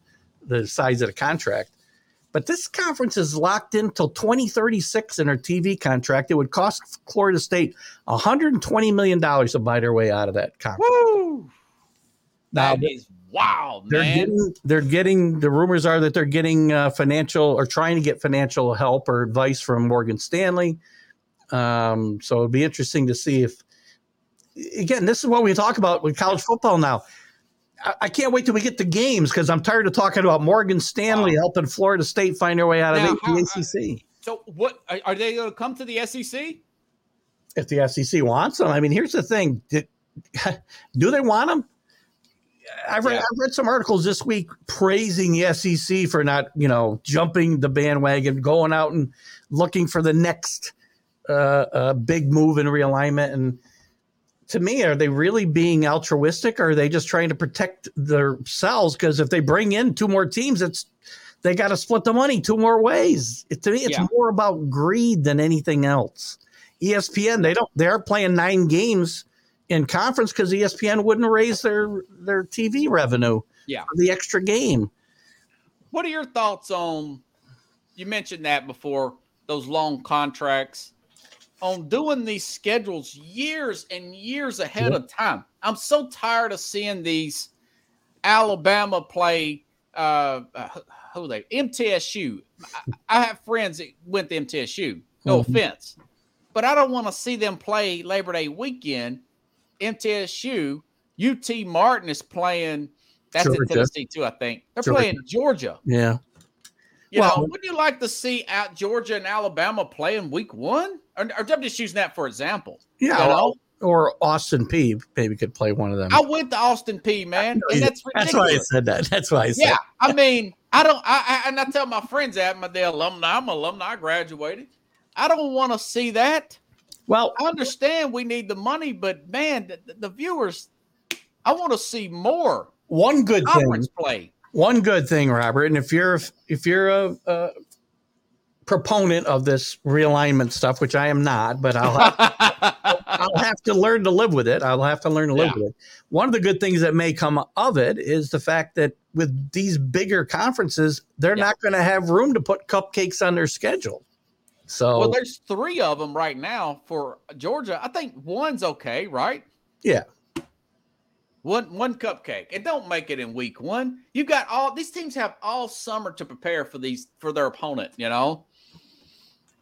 the size of the contract. But this conference is locked in till 2036 in their TV contract. It would cost Florida State $120 million to buy their way out of that conference. Woo! Now, That is wild, they're man. getting they're getting the rumors are that they're getting uh, financial or trying to get financial help or advice from Morgan Stanley. Um, so it'd be interesting to see if again this is what we talk about with college football now. I, I can't wait till we get to games because I'm tired of talking about Morgan Stanley helping Florida State find their way out of Now, the, how- the ACC. so what are, they going to come to the SEC? if the SEC wants them. I mean, here's the thing: Did, do they want them? I've read, Yeah. I've read some articles this week praising the SEC for not, you know, jumping the bandwagon, going out and looking for the next uh, uh, big move in realignment. And to me, are they really being altruistic, or are they just trying to protect themselves? Because if they bring in two more teams, it's they got to split the money two more ways. It, to me, it's Yeah. more about greed than anything else. ESPN, they don't. They're playing nine games in conference because ESPN wouldn't raise their their TV revenue. Yeah. for the extra game. What are your thoughts on? You mentioned that before those long contracts on doing these schedules years and years ahead of time. I'm so tired of seeing these Alabama play. Uh, uh, who they MTSU. I, I have friends that went to MTSU. No Mhm. offense, but I don't want to see them play Labor Day weekend. MTSU, UT Martin is playing. That's in Tennessee too, I think. They're Georgia. playing Georgia. Yeah, You Well- know, wouldn't you like to see out Georgia and Alabama playing week one? Or, or I'm just using that for example. yeah. You know? Or Austin Peay maybe could play one of them. I went to Austin Peay, man, and that's That's why I said that. That's why I said. Yeah, I mean, I don't. I, I and I tell my friends that my the alumni, I'm alumni, I graduated. I don't want to see that. Well, I understand we need the money, but man, the, the viewers, I want to see more one good thing. conference play. One good thing, Robert, and if you're if you're a, a proponent of this realignment stuff, which I am not, but I'll have, I'll have to learn to live with it. I'll have to learn to live Yeah. with it. One of the good things that may come of it is the fact that with these bigger conferences, they're Yeah. not going to have room to put cupcakes on their schedule. So well, there's three of them right now for Georgia. I think one's okay, right? Yeah. One one cupcake. And don't make it in week one. You've got all these teams have all summer to prepare for these for their opponent, you know?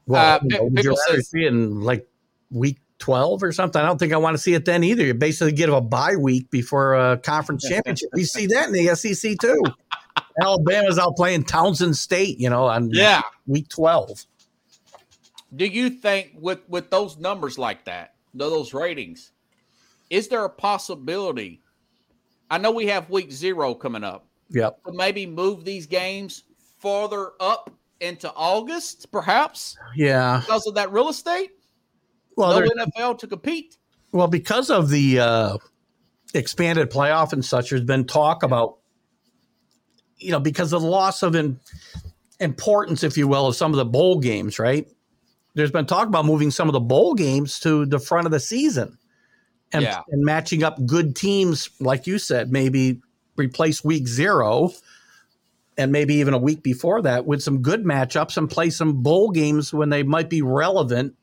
well, uh, you know, would you people rather says- see in like week 12 or something? I don't think I want to see it then either. You basically get a bye week before a conference championship. we see that in the SEC too. Alabama's out playing Townsend State, you know, on Yeah. week 12. Do you think with with those numbers like that, those ratings, is there a possibility? I know we have week zero coming up. Yep. To maybe move these games farther up into August, perhaps Yeah. because of that real estate. Well, no NFL to compete. Well, because of the uh, expanded playoff and such, there's been talk about, you know, because of the loss of in, importance, if you will, of some of the bowl games, right? There's been talk about moving some of the bowl games to the front of the season and, Yeah. and matching up good teams, like you said, maybe replace week zero and maybe even a week before that with some good matchups and play some bowl games when they might be relevant.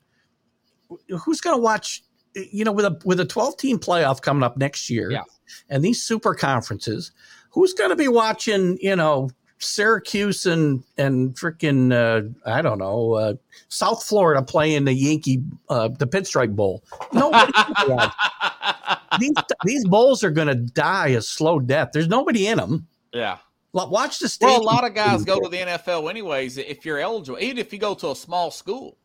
Who's going to watch? You know, with a with a 12 team playoff coming up next year, Yeah. and these super conferences, who's going to be watching? You know, Syracuse and and freaking uh, I don't know uh, South Florida playing the Yankee uh, the Pinstripe Bowl. Nobody. these these bowls are going to die a slow death. There's nobody in them. yeah. Watch the stage. Well, a lot of guys go to the NFL anyways if you're eligible, even if you go to a small school.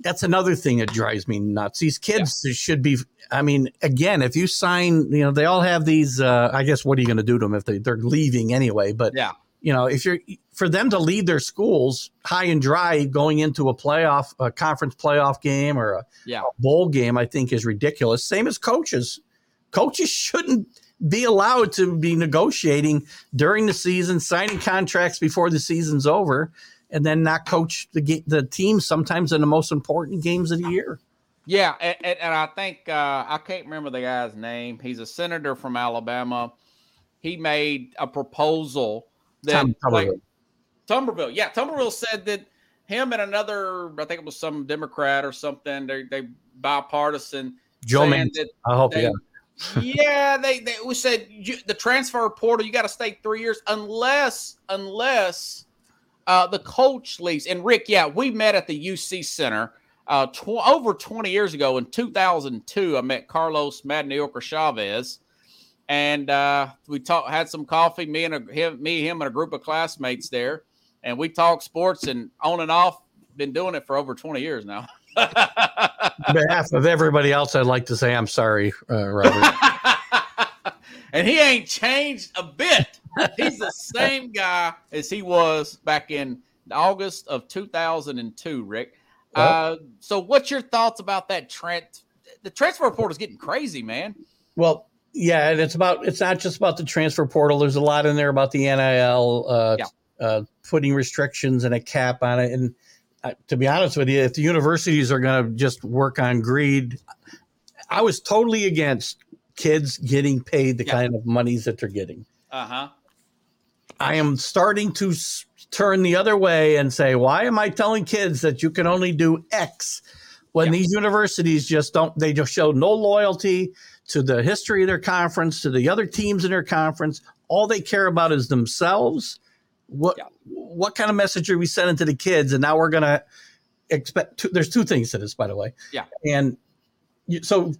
that's another thing that drives me nuts. These kids should be. I mean, again, if you sign, you know, they all have these. Uh, I guess what are you going to do to them if they, they're leaving anyway? But Yeah. You know, if you're for them to lead their schools high and dry going into a playoff, a conference playoff game or a, Yeah. a bowl game, I think is ridiculous. Same as coaches. Coaches shouldn't be allowed to be negotiating during the season, signing contracts before the season's over, and then not coach the the team sometimes in the most important games of the year. Yeah, and, and, and I think uh, I can't remember the guy's name. He's a senator from Alabama. He made a proposal that Tom like, Tuberville, yeah, Tuberville said that him and another, I think it was some Democrat or something, they they bipartisan, Joe Manchin. I hope they, yeah. yeah, they they we said you, the transfer portal you got to stay three years unless unless uh, the coach leaves. And Rick, yeah, we met at the UC Center uh, tw- over twenty years ago in two thousand two. I met Carlos Madnioca Chavez, and uh, we talked, had some coffee. Me and a, him, me, him, and a group of classmates there, and we talked sports and on and off. Been doing it for over twenty years now. On behalf of everybody else, I'd like to say I'm sorry, uh, Robert. and he ain't changed a bit. He's the same guy as he was back in August of 2002, Rick. Uh, so, what's your thoughts about that Trent? The transfer report is getting crazy, man. Well, yeah, and it's about it's not just about the transfer portal. There's a lot in there about the NIL, uh, Yeah. uh, putting restrictions and a cap on it. And uh, to be honest with you, if the universities are going to just work on greed, I was totally against kids getting paid the Yeah. kind of monies that they're getting. Uh huh. I am starting to s- turn the other way and say, why am I telling kids that you can only do X when Yeah. these universities just don't, they just show no loyalty to the history of their conference, to the other teams in their conference. All they care about is themselves. What, Yeah. what kind of message are we sending to the kids? And now we're going to expect, two, there's two things to this, by the way. Yeah. And you, so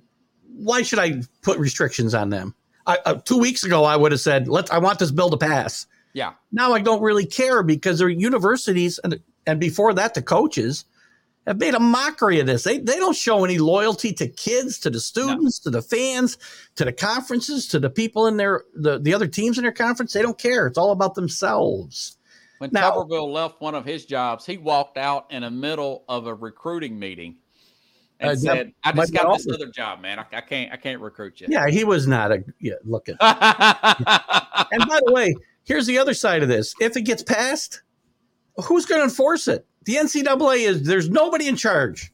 why should I put restrictions on them? I, uh, two weeks ago, I would have said, "Let's. I want this bill to pass." Yeah. Now I don't really care because they're universities and and before that the coaches have made a mockery of this. They they don't show any loyalty to kids, to the students, to the fans, to the conferences, to the people in their the, the other teams in their conference. They don't care. It's all about themselves. When Now- Tuberville left one of his jobs, he walked out in the middle of a recruiting meeting and Uh, said, "I just got this other job, man. I, I can't, I can't recruit you." Yeah, he was not a yeah. Look at. And by the way, here's the other side of this. If it gets passed, who's going to enforce it? The NCAA is there's nobody in charge.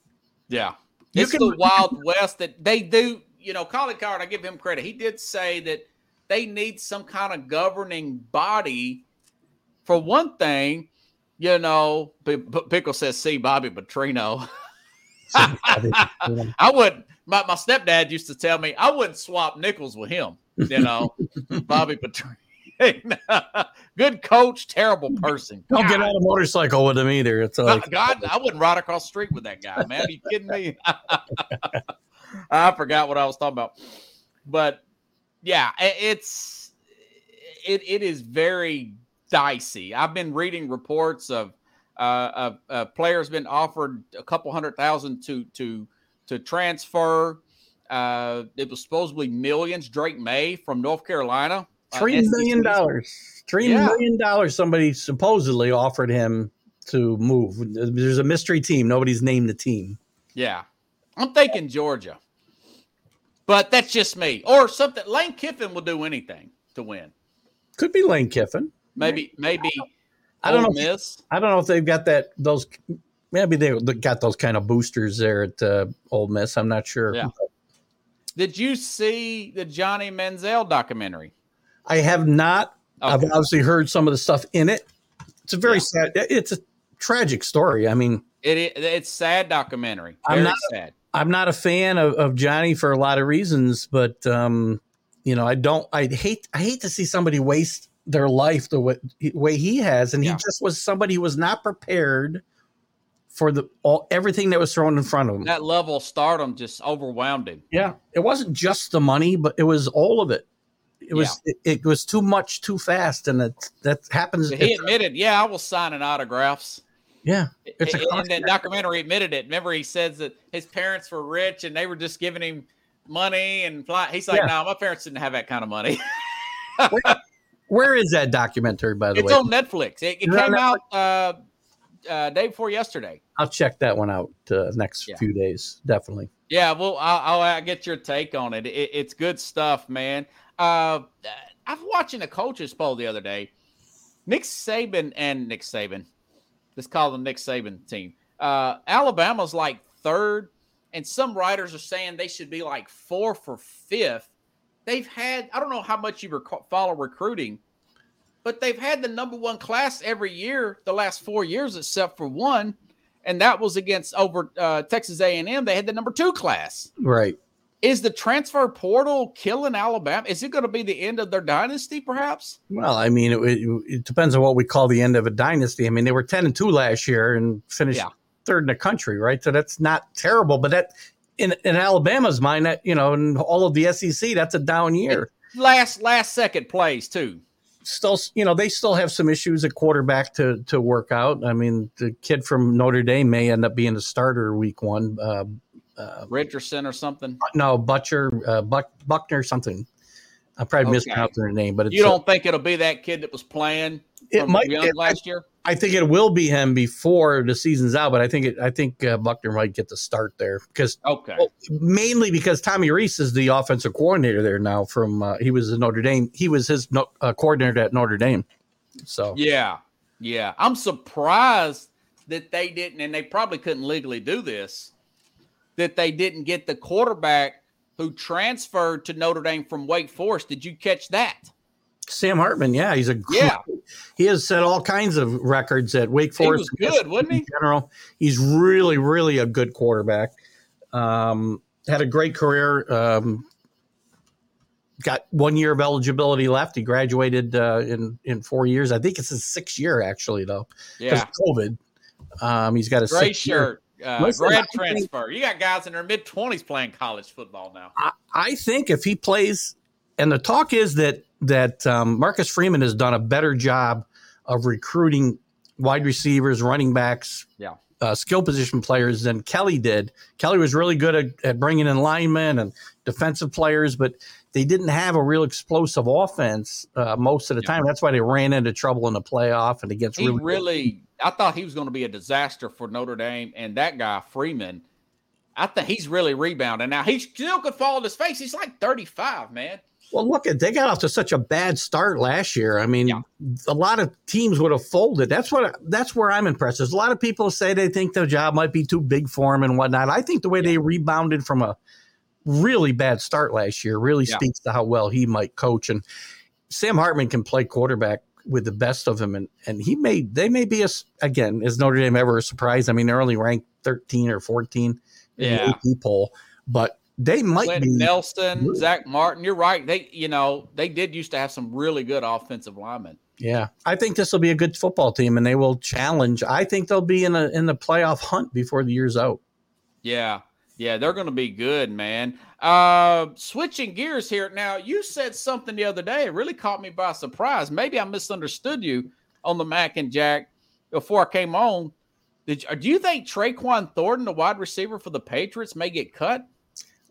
Yeah. You it's can- the Wild West that they do. You know, Colin Cowherd, I give him credit. He did say that they need some kind of governing body. For one thing, you know, P- P- Pickle says, see Bobby Petrino. I would, my, my stepdad used to tell me, I wouldn't swap nickels with him. You know, Bobby Petrino. Good coach, terrible person. Don't get on a motorcycle with him either. It's like God, I wouldn't ride across the street with that guy, man. Are you kidding me? I forgot what I was talking about. But yeah, it's it it is very dicey. I've been reading reports of uh, of uh, players been offered a couple hundred thousand to to to transfer. Uh, it was supposedly millions. Drake Maye from North Carolina, uh, three million dollars. Three million Yeah. dollars. Somebody supposedly offered him to move. There's a mystery team. Nobody's named the team. Yeah. I'm thinking Georgia. But that's just me. Or something. Lane Kiffin will do anything to win. Could be Lane Kiffin. Maybe, maybe I don't Ole know if- Miss. I don't know if they've got that those. Maybe they got those kind of boosters there at uh, Ole Miss. I'm not sure. Yeah. Did you see the Johnny Manziel documentary? I have not. I've obviously heard some of the stuff in it. It's a very Yeah. sad. It's a tragic story. I mean, It, it it's sad documentary. I'm Very not- sad. I'm not a fan of, of Johnny for a lot of reasons, but um, you know, I don't. I hate. I hate to see somebody waste their life the way, way he has, and Yeah. he just was somebody who was not prepared for the all everything that was thrown in front of him. That level of stardom just overwhelmed him. Yeah, it wasn't just the money, but it was all of it. It was it, it was too much too fast, and it, that happens. He admitted, yeah, I was signing autographs. yeah, It's a in that documentary admitted it. Remember, he says that his parents were rich and they were just giving him money and fly. He's like, Yeah. no, my parents didn't have that kind of money. Where is that documentary, by the It's way? It's on Netflix. It, it Is it on came out uh, uh, day before yesterday. I'll check that one out uh, next Yeah. few days. Definitely. Yeah, well, I'll, I'll, I'll get your take on it. it. It's good stuff, man. Uh, I was watching a coaches poll the other day. Nick Saban and Nick Saban, let's call them Nick Saban team. Uh, Alabama's like third, and some writers are saying they should be like fourth or fifth. They've had I don't know how much you rec- follow recruiting, but they've had the number one class every year the last four years, except for one, and that was against over uh, Texas A and M. They had the number two class. Right. Is the transfer portal killing Alabama? Is it going to be the end of their dynasty, perhaps? Well, I mean, it, it, it depends on what we call the end of a dynasty. I mean, they were ten and two last year and finished Yeah. third in the country, right? So that's not terrible, but that in in Alabama's mind, that you know, in all of the SEC, that's a down year. Last last second plays too. Still, you know, they still have some issues at quarterback to to work out. I mean, the kid from Notre Dame may end up being a starter week one. Uh, uh, Richardson or something. no, Butcher, uh, Buck, Buchner, something. I'm probably Okay. mispronouncing their name, but it's You don't think it'll be that kid that was playing It might- it- last year? I think it will be him before the season's out, but I think it, I think uh, Buchner might get the start there because Okay. well, mainly because Tommy Rees is the offensive coordinator there now. From uh, he was at Notre Dame, he was his no, uh, coordinator at Notre Dame. So Yeah. Yeah. I'm surprised that they didn't, and they probably couldn't legally do this, that they didn't get the quarterback who transferred to Notre Dame from Wake Forest. Did you catch that? Sam Hartman, yeah, he's a gr- Yeah. He has set all kinds of records at Wake He Forest. was good, wasn't he? in general. He's really, really a good quarterback. Um, had a great career. Um, got one year of eligibility left. He graduated uh, in in four years. I think it's his sixth year actually, though, Yeah. COVID. Um, he's got a year. shirt. Uh, Listen, grad I think- transfer. You got guys in their mid 20s playing college football now. I, I think if he plays, and the talk is that that um, Marcus Freeman has done a better job of recruiting wide receivers, running backs, Yeah. uh, skill position players than Kelly did. Kelly was really good at, at bringing in linemen and defensive players, but they didn't have a real explosive offense uh, most of the Yeah. time. That's why they ran into trouble in the playoff and against He really, really, I thought he was going to be a disaster for Notre Dame, and that guy Freeman, I think he's really rebounding. Now he still could fall on his face. He's like 35, man. Well, look at they got off to such a bad start last year. I mean, Yeah. a lot of teams would have folded. That's what that's where I'm impressed. There's a lot of people say they think the job might be too big for him and whatnot. I think the way they rebounded from a really bad start last year really Yeah. speaks to how well he might coach. And Sam Hartman can play quarterback with the best of them, and and he may they may be a again is Notre Dame ever a surprise? I mean, they're only ranked 13 or 14 in Yeah. the AP poll, but they might be. Nelson, Zach Martin. You're right. They, you know, they did used to have some really good offensive linemen. Yeah, I think this will be a good football team, and they will challenge. I think they'll be in a in the playoff hunt before the year's out. Yeah. Yeah, they're going to be good, man. Uh, switching gears here. Now, you said something the other day. It really caught me by surprise. Maybe I misunderstood you on the Mac and Jack before I came on. Did you, do you think Tyquan Thornton, the wide receiver for the Patriots, may get cut?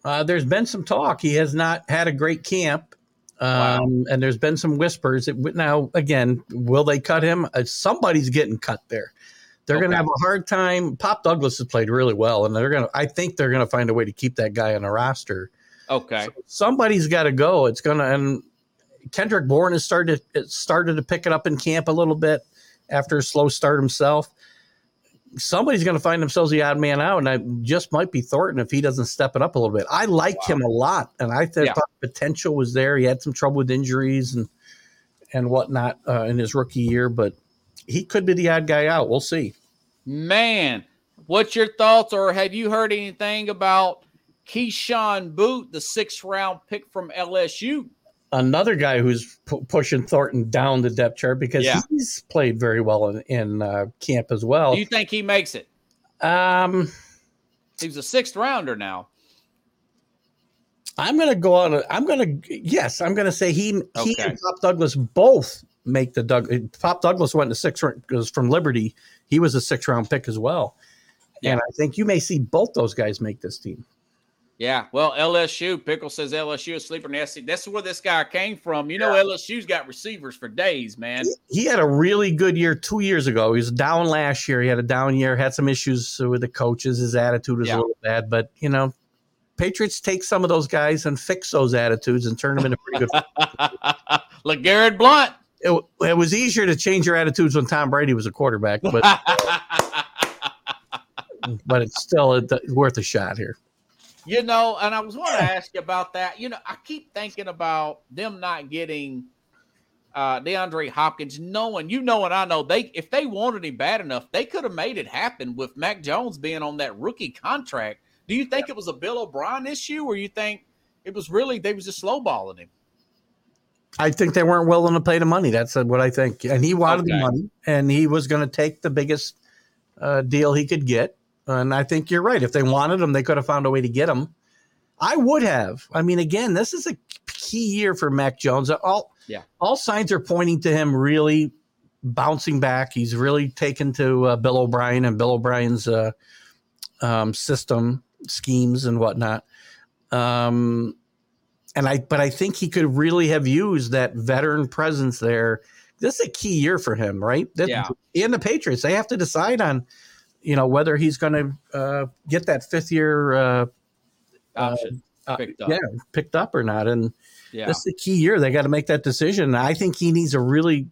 Uh, there's been some talk. He has not had a great camp, um, Wow. and there's been some whispers. That, now, again, will they cut him? Uh, somebody's getting cut there. They're going to have a hard time. Pop Douglas has played really well, and they're going to. I think they're going to find a way to keep that guy on the roster. Okay. somebody's got to go. It's gonna and Kendrick Bourne has started it started to pick it up in camp a little bit after a slow start himself. Somebody's going to find themselves the odd man out, and I just might be Thornton if he doesn't step it up a little bit. I liked him a lot, and I th- Yeah. thought potential was there. He had some trouble with injuries and and whatnot uh, in his rookie year, but he could be the odd guy out. We'll see. Man, what's your thoughts, or have you heard anything about Kayshon Boutte, the sixth round pick from LSU? Another guy who's pu- pushing Thornton down the depth chart because Yeah. he's played very well in, in uh, camp as well. Do you think he makes it? Um, He's a sixth rounder now. I'm gonna go on. I'm gonna yes. I'm gonna say he he and Pop Douglas both make the Doug. Pop Douglas went to six because from Liberty. He was a six round pick as well. Yeah. And I think you may see both those guys make this team. Yeah, well, LSU Pickle says LSU is sleeper the That's where this guy came from. You know, LSU's got receivers for days, man. He had a really good year two years ago. He was down last year. He had a down year. Had some issues with the coaches. His attitude was Yeah. a little bad, but you know, Patriots take some of those guys and fix those attitudes and turn them into pretty good. Like Garrett Blount. It, it was easier to change your attitudes when Tom Brady was a quarterback, but but it's still a, worth a shot here. You know, and I was want to ask you about that. You know, I keep thinking about them not getting uh DeAndre Hopkins, knowing you know and I know they if they wanted him bad enough, they could have made it happen with Mac Jones being on that rookie contract. Do you think it was a Bill O'Brien issue, or you think it was really they was just lowballing him? I think they weren't willing to pay the money. That's what I think. And he wanted Okay. the money, and he was going to take the biggest uh, deal he could get. And I think you're right. If they wanted him, they could have found a way to get him. I would have. I mean, again, this is a key year for Mac Jones. All Yeah. all signs are pointing to him really bouncing back. He's really taken to uh, Bill O'Brien and Bill O'Brien's uh, um, system schemes and whatnot. Um, and I, but I think he could really have used that veteran presence there. This is a key year for him, right? That, Yeah. And the Patriots, they have to decide on, you know, whether he's going to uh, get that fifth year uh, Option uh, picked up. yeah, picked up or not. And Yeah. this is a key year. They got to make that decision. I think he needs a really,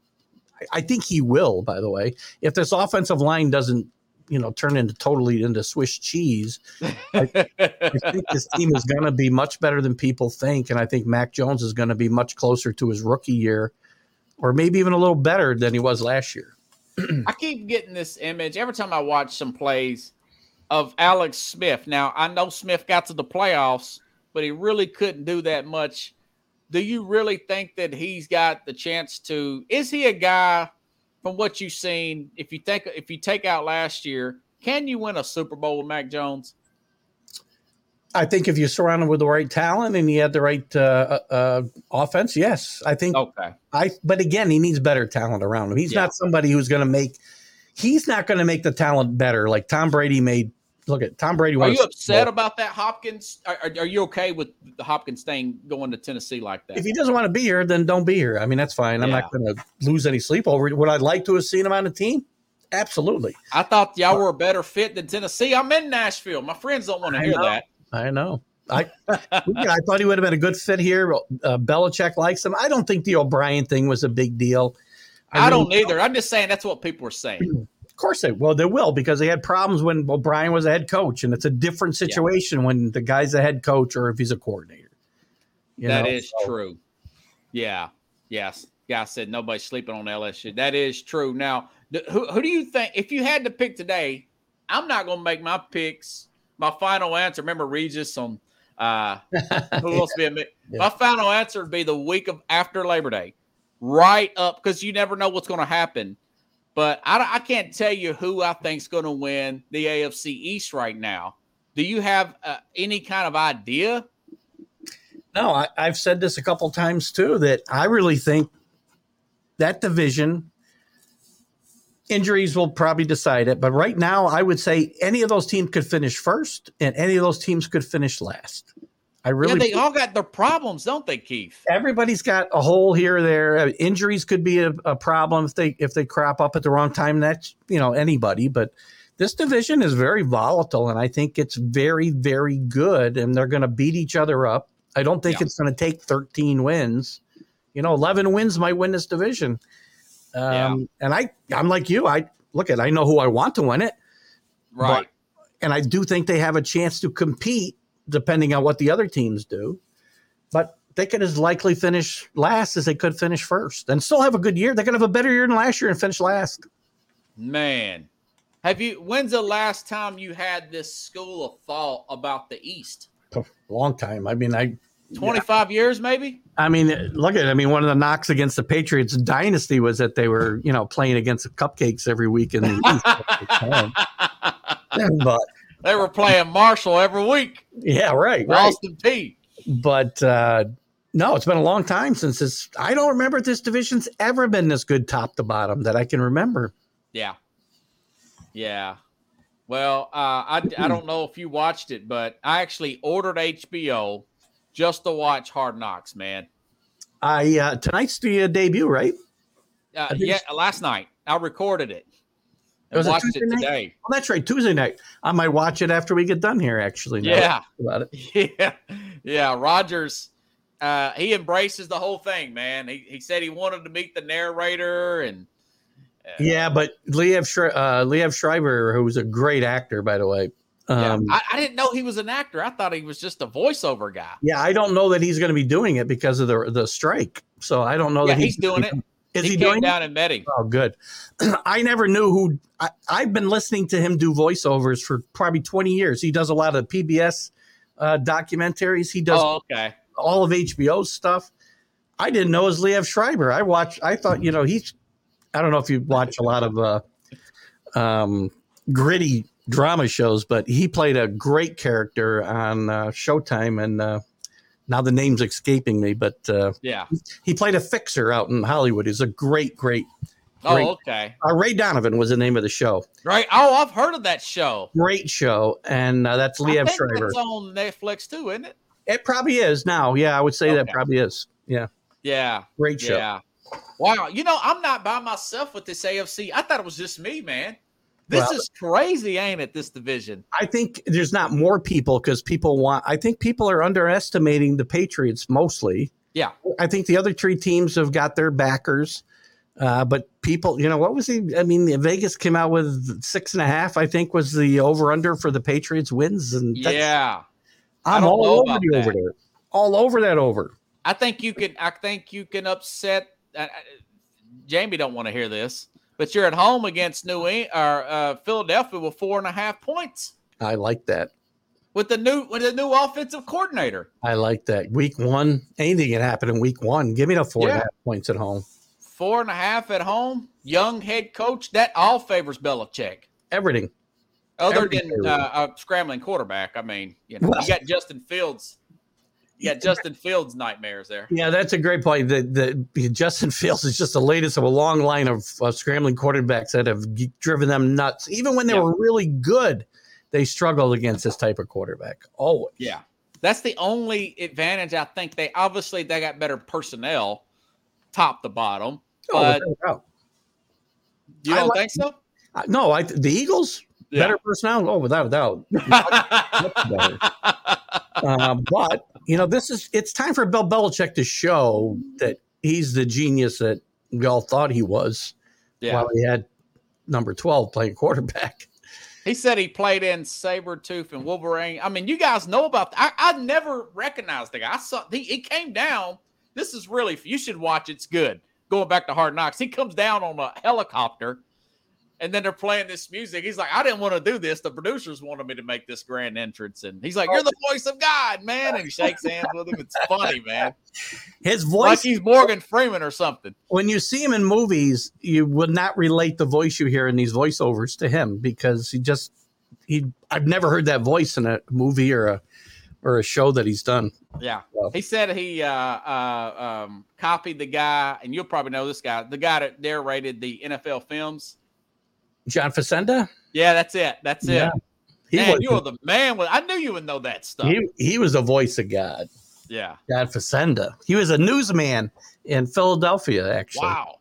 I- I think he will, by the way, if this offensive line doesn't, you know, turn into totally into Swiss cheese, I think this team is going to be much better than people think. And I think Mac Jones is going to be much closer to his rookie year or maybe even a little better than he was last year. I keep getting this image every time I watch some plays of Alex Smith. Now, I know Smith got to the playoffs, but he really couldn't do that much. Do you really think that he's got the chance to? Is he a guy from what you've seen? If you think if you take out last year, can you win a Super Bowl with Mac Jones? I think if you're surrounded with the right talent and he had the right uh, uh, offense, yes, I think Okay, I. But again, he needs better talent around him. He's Yeah. not somebody who's going to make. He's not going to make the talent better like Tom Brady made. Look at Tom Brady. are you upset about that Hopkins? Are, are, are you okay with the Hopkins thing going to Tennessee like that? If he doesn't want to be here, then don't be here. I mean, that's fine. I'm not going to lose any sleep over it. Would I like to have seen him on the team? Absolutely. I thought y'all were a better fit than Tennessee. I'm in Nashville. My friends don't want to I hear know. that. I know. I yeah, I thought he would have been a good fit here. Uh, Belichick likes him. I don't think the O'Brien thing was a big deal. I, really don't either. I'm just saying that's what people are saying. Of course they well they will because they had problems when O'Brien was a head coach, and it's a different situation when the guy's a head coach or if he's a coordinator. You That know? is So, true. Yeah. Yes. Guy said nobody's sleeping on LSU. That is true. Now, who, who do you think, if you had to pick today, I'm not going to make my picks. My final answer, remember Regis on uh, who else be a mi- Yeah. My final answer would be the week of after Labor Day, right up because you never know what's going to happen. But I, I can't tell you who I think's going to win the AFC East right now. Do you have uh, any kind of idea? No, I, I've said this a couple times too that I really think that division injuries will probably decide it. But right now, I would say any of those teams could finish first, and any of those teams could finish last. I really yeah, they all got their problems, don't they, Keith? everybody's got a hole here or there. Uh, Injuries could be a, a problem if they if they crop up at the wrong time. That's you know anybody, but this division is very volatile, and I think it's very very good. And they're going to beat each other up. I don't think Yeah. it's going to take 13 wins. You know, 11 wins might win this division. Um, Yeah. And I I'm like you. I look at I know who I want to win it, Right. and I do think they have a chance to compete depending on what the other teams do. But they could as likely finish last as they could finish first and still have a good year. They could have a better year than last year and finish last. Man. Have you when's the last time you had this school of thought about the East? A Long time. I mean, I 25 years maybe? I mean, look at it. I mean, one of the knocks against the Patriots dynasty was that they were, you know, playing against the cupcakes every week in the East. but they were playing Marshall every week. yeah, right, right. Austin Peay. But uh, no, it's been a long time since this. I don't remember this division's ever been this good top to bottom that I can remember. Yeah. Yeah. Well, uh, I I don't know if you watched it, but I actually ordered HBO just to watch Hard Knocks, man. I uh, tonight's the uh, debut, right? Uh, yeah, last night I recorded it. It was watched Tuesday it night? today. Oh, that's right, Tuesday night. I might watch it after we get done here. Actually, Yeah. About it. Yeah, yeah. Rodgers, uh, he embraces the whole thing, man. He he said he wanted to meet the narrator, and uh, Yeah, but Liev Shri- uh, Liev Schreiber, who's a great actor, by the way. yeah. Um, I, I didn't know he was an actor. I thought he was just a voiceover guy. yeah, I don't know that he's going to be doing it because of the the strike. So I don't know Yeah, that he's doing it. Is he, he, came doing down and met him. Oh, good. I never knew who. I, I've been listening to him do voiceovers for probably 20 years. He does a lot of PBS uh, documentaries. He does Oh, okay. all of HBO's stuff. I didn't know it was Liev Schreiber. I watched. I thought you know he's. I don't know if you watch a lot of uh, um, gritty drama shows, but he played a great character on uh, Showtime, and uh, now the name's escaping me. But uh, Yeah. he played a fixer out in Hollywood. He's a great, great. Oh, Great. okay. Uh, Ray Donovan was the name of the show. Right. Oh, I've heard of that show. Great show, and uh, that's I Liev think Schreiber. that's on Netflix too, isn't it? It probably is now. Yeah, I would say that probably is. Yeah, Yeah. great show. Yeah. Wow. You know, I'm not by myself with this AFC. I thought it was just me, man. This Well- is crazy, ain't it? This division. I think there's not more people because people want. I think people are underestimating the Patriots mostly. Yeah. I think the other three teams have got their backers, uh, but people, you know, what was he? I mean, Vegas came out with six and a half. I think was the over under for the Patriots wins, and Yeah. I'm all over the over that. there, all over that over. I think you can. I think you can upset. Uh, uh, Jamie don't want to hear this, but you're at home against New England or uh, Philadelphia with four and a half points I like that. with the new with the new offensive coordinator. I like that. Week one, anything can happen in week one. Give me the four and a half points at home. Four and a half at home. Young head coach. That all favors Belichick. Everything. Other Everything than uh, a scrambling quarterback. I mean, you know, Well- you got Justin Fields. Got Justin Fields nightmares there. Yeah, that's a great point. The, the Justin Fields is just the latest of a long line of uh, scrambling quarterbacks that have driven them nuts. Even when they Yeah. were really good, they struggled against this type of quarterback. Always. Yeah. That's the only advantage I think they obviously they got better personnel, top to bottom. Oh, But without a doubt. you don't like- think so? No, I the Eagles better personality. Oh, without a doubt. um, but you know, this is it's time for Bill Belichick to show that he's the genius that we all thought he was yeah. while he had number twelve playing quarterback. He said he played in Sabretooth and Wolverine. I mean, you guys know about I, I never recognized the guy. I saw he, he came down. This is really you should watch. It's good. Going back to Hard Knocks, he comes down on a helicopter, and then they're playing this music. He's like, I didn't want to do this. The producers wanted me to make this grand entrance, and he's like, You're the voice of God, man. And he shakes hands with him. It's funny, man. His Like voice he's Morgan Freeman or something. when you see him in movies, you would not relate the voice you hear in these voiceovers to him because he just he I've never heard that voice in a movie or a or a show that he's done. Yeah. Well- He said he uh, uh, um, copied the guy, and you'll probably know this guy, the guy that narrated the NFL films. John Facenda? Yeah, that's it. That's it. Yeah. He Man, was you are the man. With, I knew you would know that stuff. he, he was the voice of God. yeah. God Facenda. He was a newsman in Philadelphia, actually. Wow.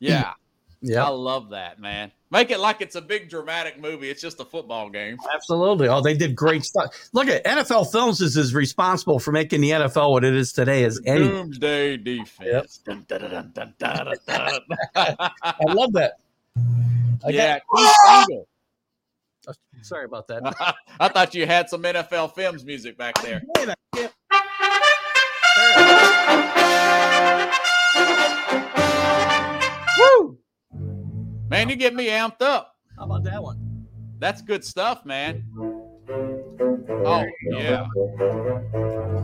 Yeah. yeah. I love that, man. Make it like it's a big dramatic movie. It's just a football game. absolutely. Oh, they did great stuff. Look at NFL Films is as responsible for making the NFL what it is today as any. Doomsday defense. Dun, dun, dun, dun. I love that. I yeah. got- Keith Engle. Oh, sorry about that. I thought you had some NFL films music back there. Wait, I can't- Woo! Man, you get me amped up. How about that one? That's good stuff, man. Oh yeah,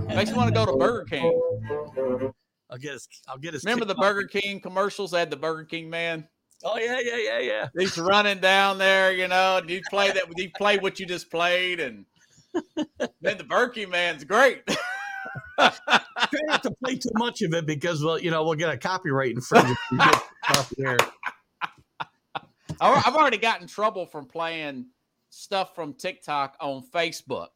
makes me want to go to Burger King. I'll get his. I'll get his. Remember the Burger King commercials? They had the Burger King man. Oh yeah, yeah, yeah, yeah. He's running down there, you know. And you play that? You play what you just played, and then the Burger King man's great. Try not to play too much of it because well, you know, we'll get a copyright infringement. if we get off the air. I- I've already got in trouble from playing stuff from TikTok on Facebook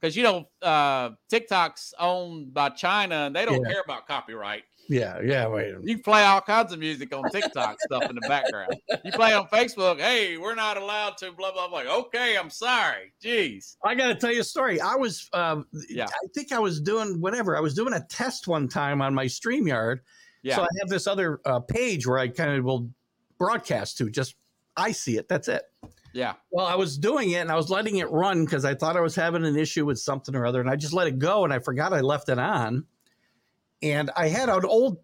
because you know uh, TikTok's owned by China and they don't Yeah. care about copyright. Yeah, yeah. Wait. You play all kinds of music on TikTok stuff in the background. You play on Facebook, hey, we're not allowed to, blah blah blah. Okay, I'm sorry. Jeez. I got to tell you a story. I was, um, Yeah. I think I was doing whatever. I was doing a test one time on my StreamYard. Yeah. So I have this other uh, page where I kind of will broadcast to. Just I see it. That's it. yeah. Well, I was doing it and I was letting it run because I thought I was having an issue with something or other, and I just let it go and I forgot I left it on. And I had an old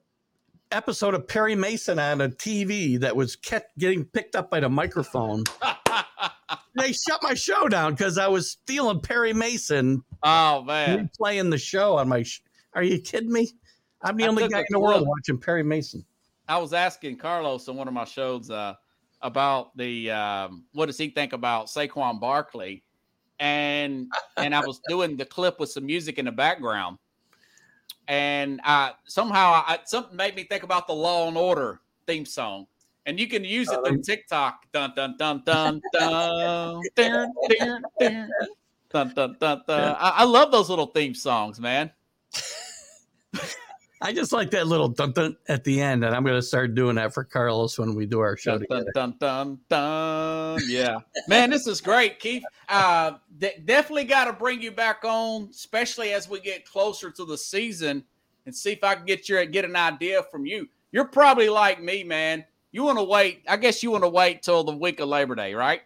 episode of Perry Mason on a TV that was kept getting picked up by the microphone. they shut my show down because I was stealing Perry Mason, oh man. replaying the show on my. Sh- Are you kidding me? I'm the I only guy in the world watching Perry Mason. I was asking Carlos on one of my shows uh, about the um, what does he think about Saquon Barkley, and and I was doing the clip with some music in the background, and I, somehow I, something made me think about the Law and Order theme song. And you can use it uh, on TikTok. Dun dun dun dun dun. dun, dun, dun, dun, dun. I, I love those little theme songs, man. I just like that little dun dun at the end, and I'm going to start doing that for Carlos when we do our show Dun, together. dun, dun, dun, dun. Yeah. Man, this is great, Keith. Uh, de- definitely got to bring you back on, especially as we get closer to the season and see if I can get your get an idea from you. You're probably like me, man. You want to wait. I guess you want to wait till the week of Labor Day, right?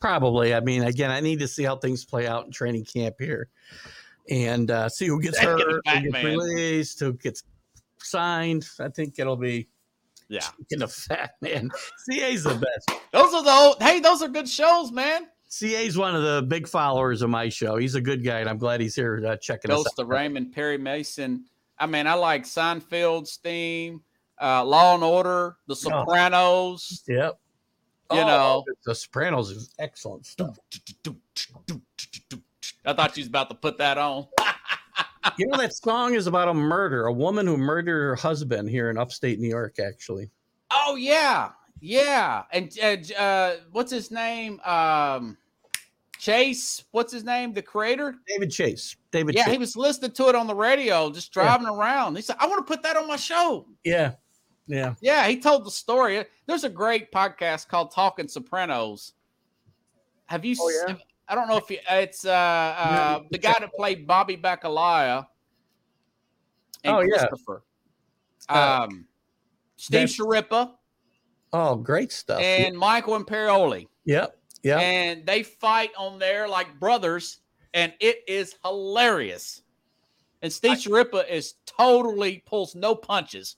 Probably. I mean, again, I need to see how things play out in training camp here, and uh, see who gets hurt, who gets released, who gets signed. I think it'll be Yeah. in a fat man. CA's the best. Those are the old, hey, those are good shows, man. CA's one of the big followers of my show. He's a good guy, and I'm glad he's here uh, checking us out. to Raymond Perry Mason. I mean, I like Seinfeld's theme, uh, Law and Order, The Sopranos. Yep. You Oh, know. The Sopranos is excellent stuff. I thought she was about to put that on. you know that song is about a murder, a woman who murdered her husband here in upstate New York. Actually, Oh yeah, yeah. And uh, uh, what's his name? Um, Chase. What's his name? The creator. David Chase. David. Yeah, Chase. he was listening to it on the radio, just driving around. He said, "I want to put that on my show." yeah, yeah. Yeah, he told the story. There's a great podcast called Talking Sopranos. Have you? Oh, yeah? I don't know if you, it's uh, uh, the guy that played Bobby Bacalaya. And Oh, yeah. Uh, Um, Steve Schirripa Oh, great stuff. and Michael Imperioli. yep, yep. and they fight on there like brothers, and it is hilarious. And Steve Schirripa is totally pulls no punches.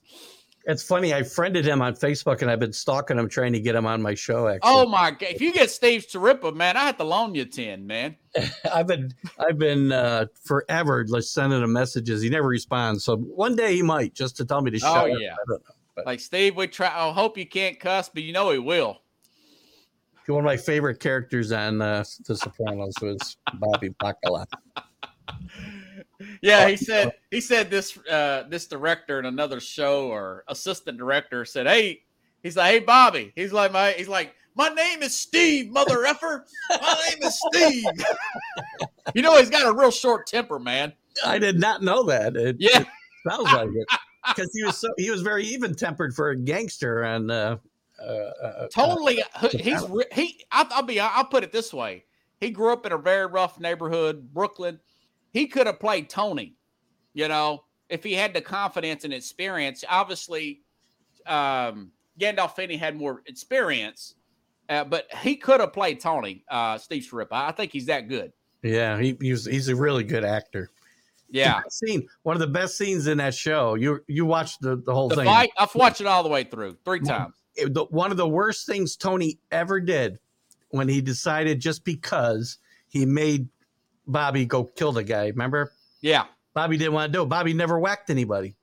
It's funny. I friended him on Facebook, and I've been stalking him, trying to get him on my show. Actually, Oh my god! If you get Steve Schirripa, man, I have to loan you ten, man. I've been, I've been uh, forever like sending him messages. He never responds. So one day he might, just to tell me to shut Oh up. yeah, know. like Steve, would try. I hope you can't cuss, but you know he will. One of my favorite characters on uh, The Sopranos was Bobby Bacala. Yeah, he said he said this uh this director in another show or assistant director said, Hey, he's like, Hey Bobby. He's like my he's like, My name is Steve, mother effer. My name is Steve. you know he's got a real short temper, man. I did not know that. It, Yeah. it sounds like it because he was so he was very even tempered for a gangster and uh, uh, uh, Totally he's he I'll, I'll be I'll put it this way. He grew up in a very rough neighborhood, Brooklyn. He could have played Tony, you know, if he had the confidence and experience. Obviously, um, Gandolfini had more experience, uh, but he could have played Tony, uh, Steve Schirripa. I think he's that good. yeah, he, he's he's a really good actor. Yeah. Scene one of the best scenes in that show. You you watched the, the whole The thing. fight, I've watched it all the way through three times. It- the, one of the worst things Tony ever did when he decided just because he made Bobby go kill the guy. Remember, Yeah. Bobby didn't want to do it. Bobby never whacked anybody,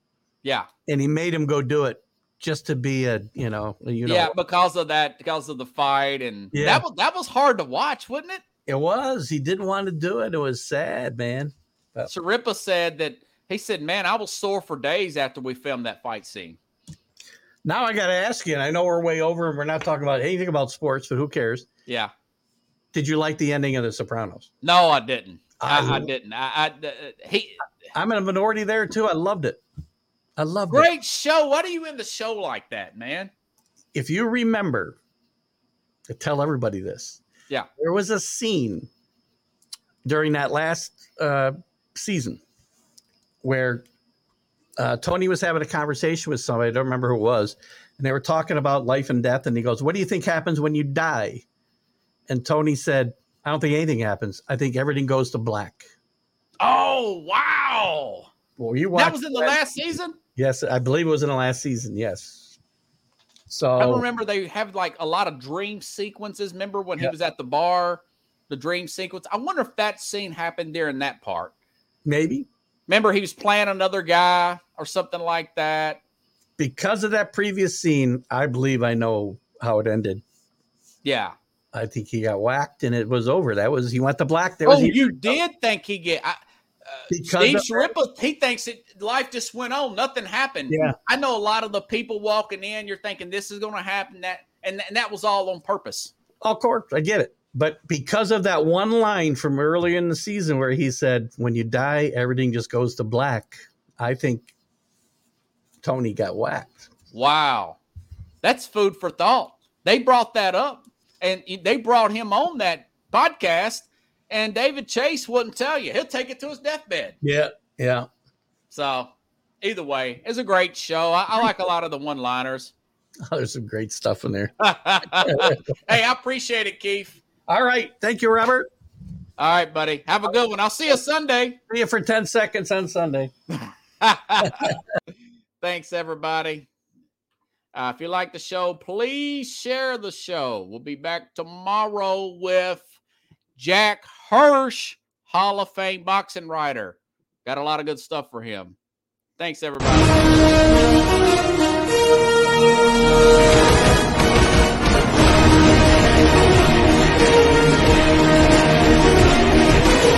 Yeah. and he made him go do it just to be a you know you know yeah. Because of that, because of the fight. And Yeah. that was, that was hard to watch, wasn't it? it was he didn't want to do it. It was sad, man. Schirripa said that he said, "Man, I was sore for days after we filmed that fight scene." Now I got to ask you, and I know we're way over, and we're not talking about anything about sports, but who cares? Yeah, did you like the ending of The Sopranos? No, I didn't. I, I I- didn't. I, I uh, he I'm in a minority there too. I loved it. I loved it. great show. Why do you end the show like that, man? If you remember, to tell everybody this. Yeah. There was a scene during that last uh, season where uh, Tony was having a conversation with somebody. I don't remember who it was. And they were talking about life and death. And he goes, What do you think happens when you die? And Tony said, I don't think anything happens. I think everything goes to black. Oh wow, Well, you that was in the last season. Yes, I believe it was in the last season. Yes. So I remember they have like a lot of dream sequences. Remember when he was at the bar, the dream sequence? I wonder if that scene happened during that part. maybe Remember he was playing another guy or something like that. because of that previous scene, I believe I know how it ended. Yeah. I think he got whacked and it was over. That was he went to black. There Oh, was you did think he get? I, uh, Steve of- Schirripa, he thinks it. Life just went on. Nothing happened. Yeah. I know a lot of the people walking in. You're thinking this is going to happen. That and, and that was all on purpose. Of course, I get it. But because of that one line from earlier in the season where he said, "When you die, everything just goes to black," I think Tony got whacked. Wow, that's food for thought. They brought that up, and they brought him on that podcast. And David Chase wouldn't tell you. He'll take it to his deathbed. Yeah, yeah. So, either way, it's a great show. I, I like a lot of the one-liners. Oh, there's some great stuff in there. hey, I appreciate it, Keith. All right, thank you, Robert. All right, buddy. Have a good one. I'll see you Sunday. See you for ten seconds on Sunday. Thanks, everybody. Uh, if you like the show, please share the show. We'll be back tomorrow with Jack Hirsch, Hall of Fame boxing writer. Got a lot of good stuff for him. Thanks, everybody.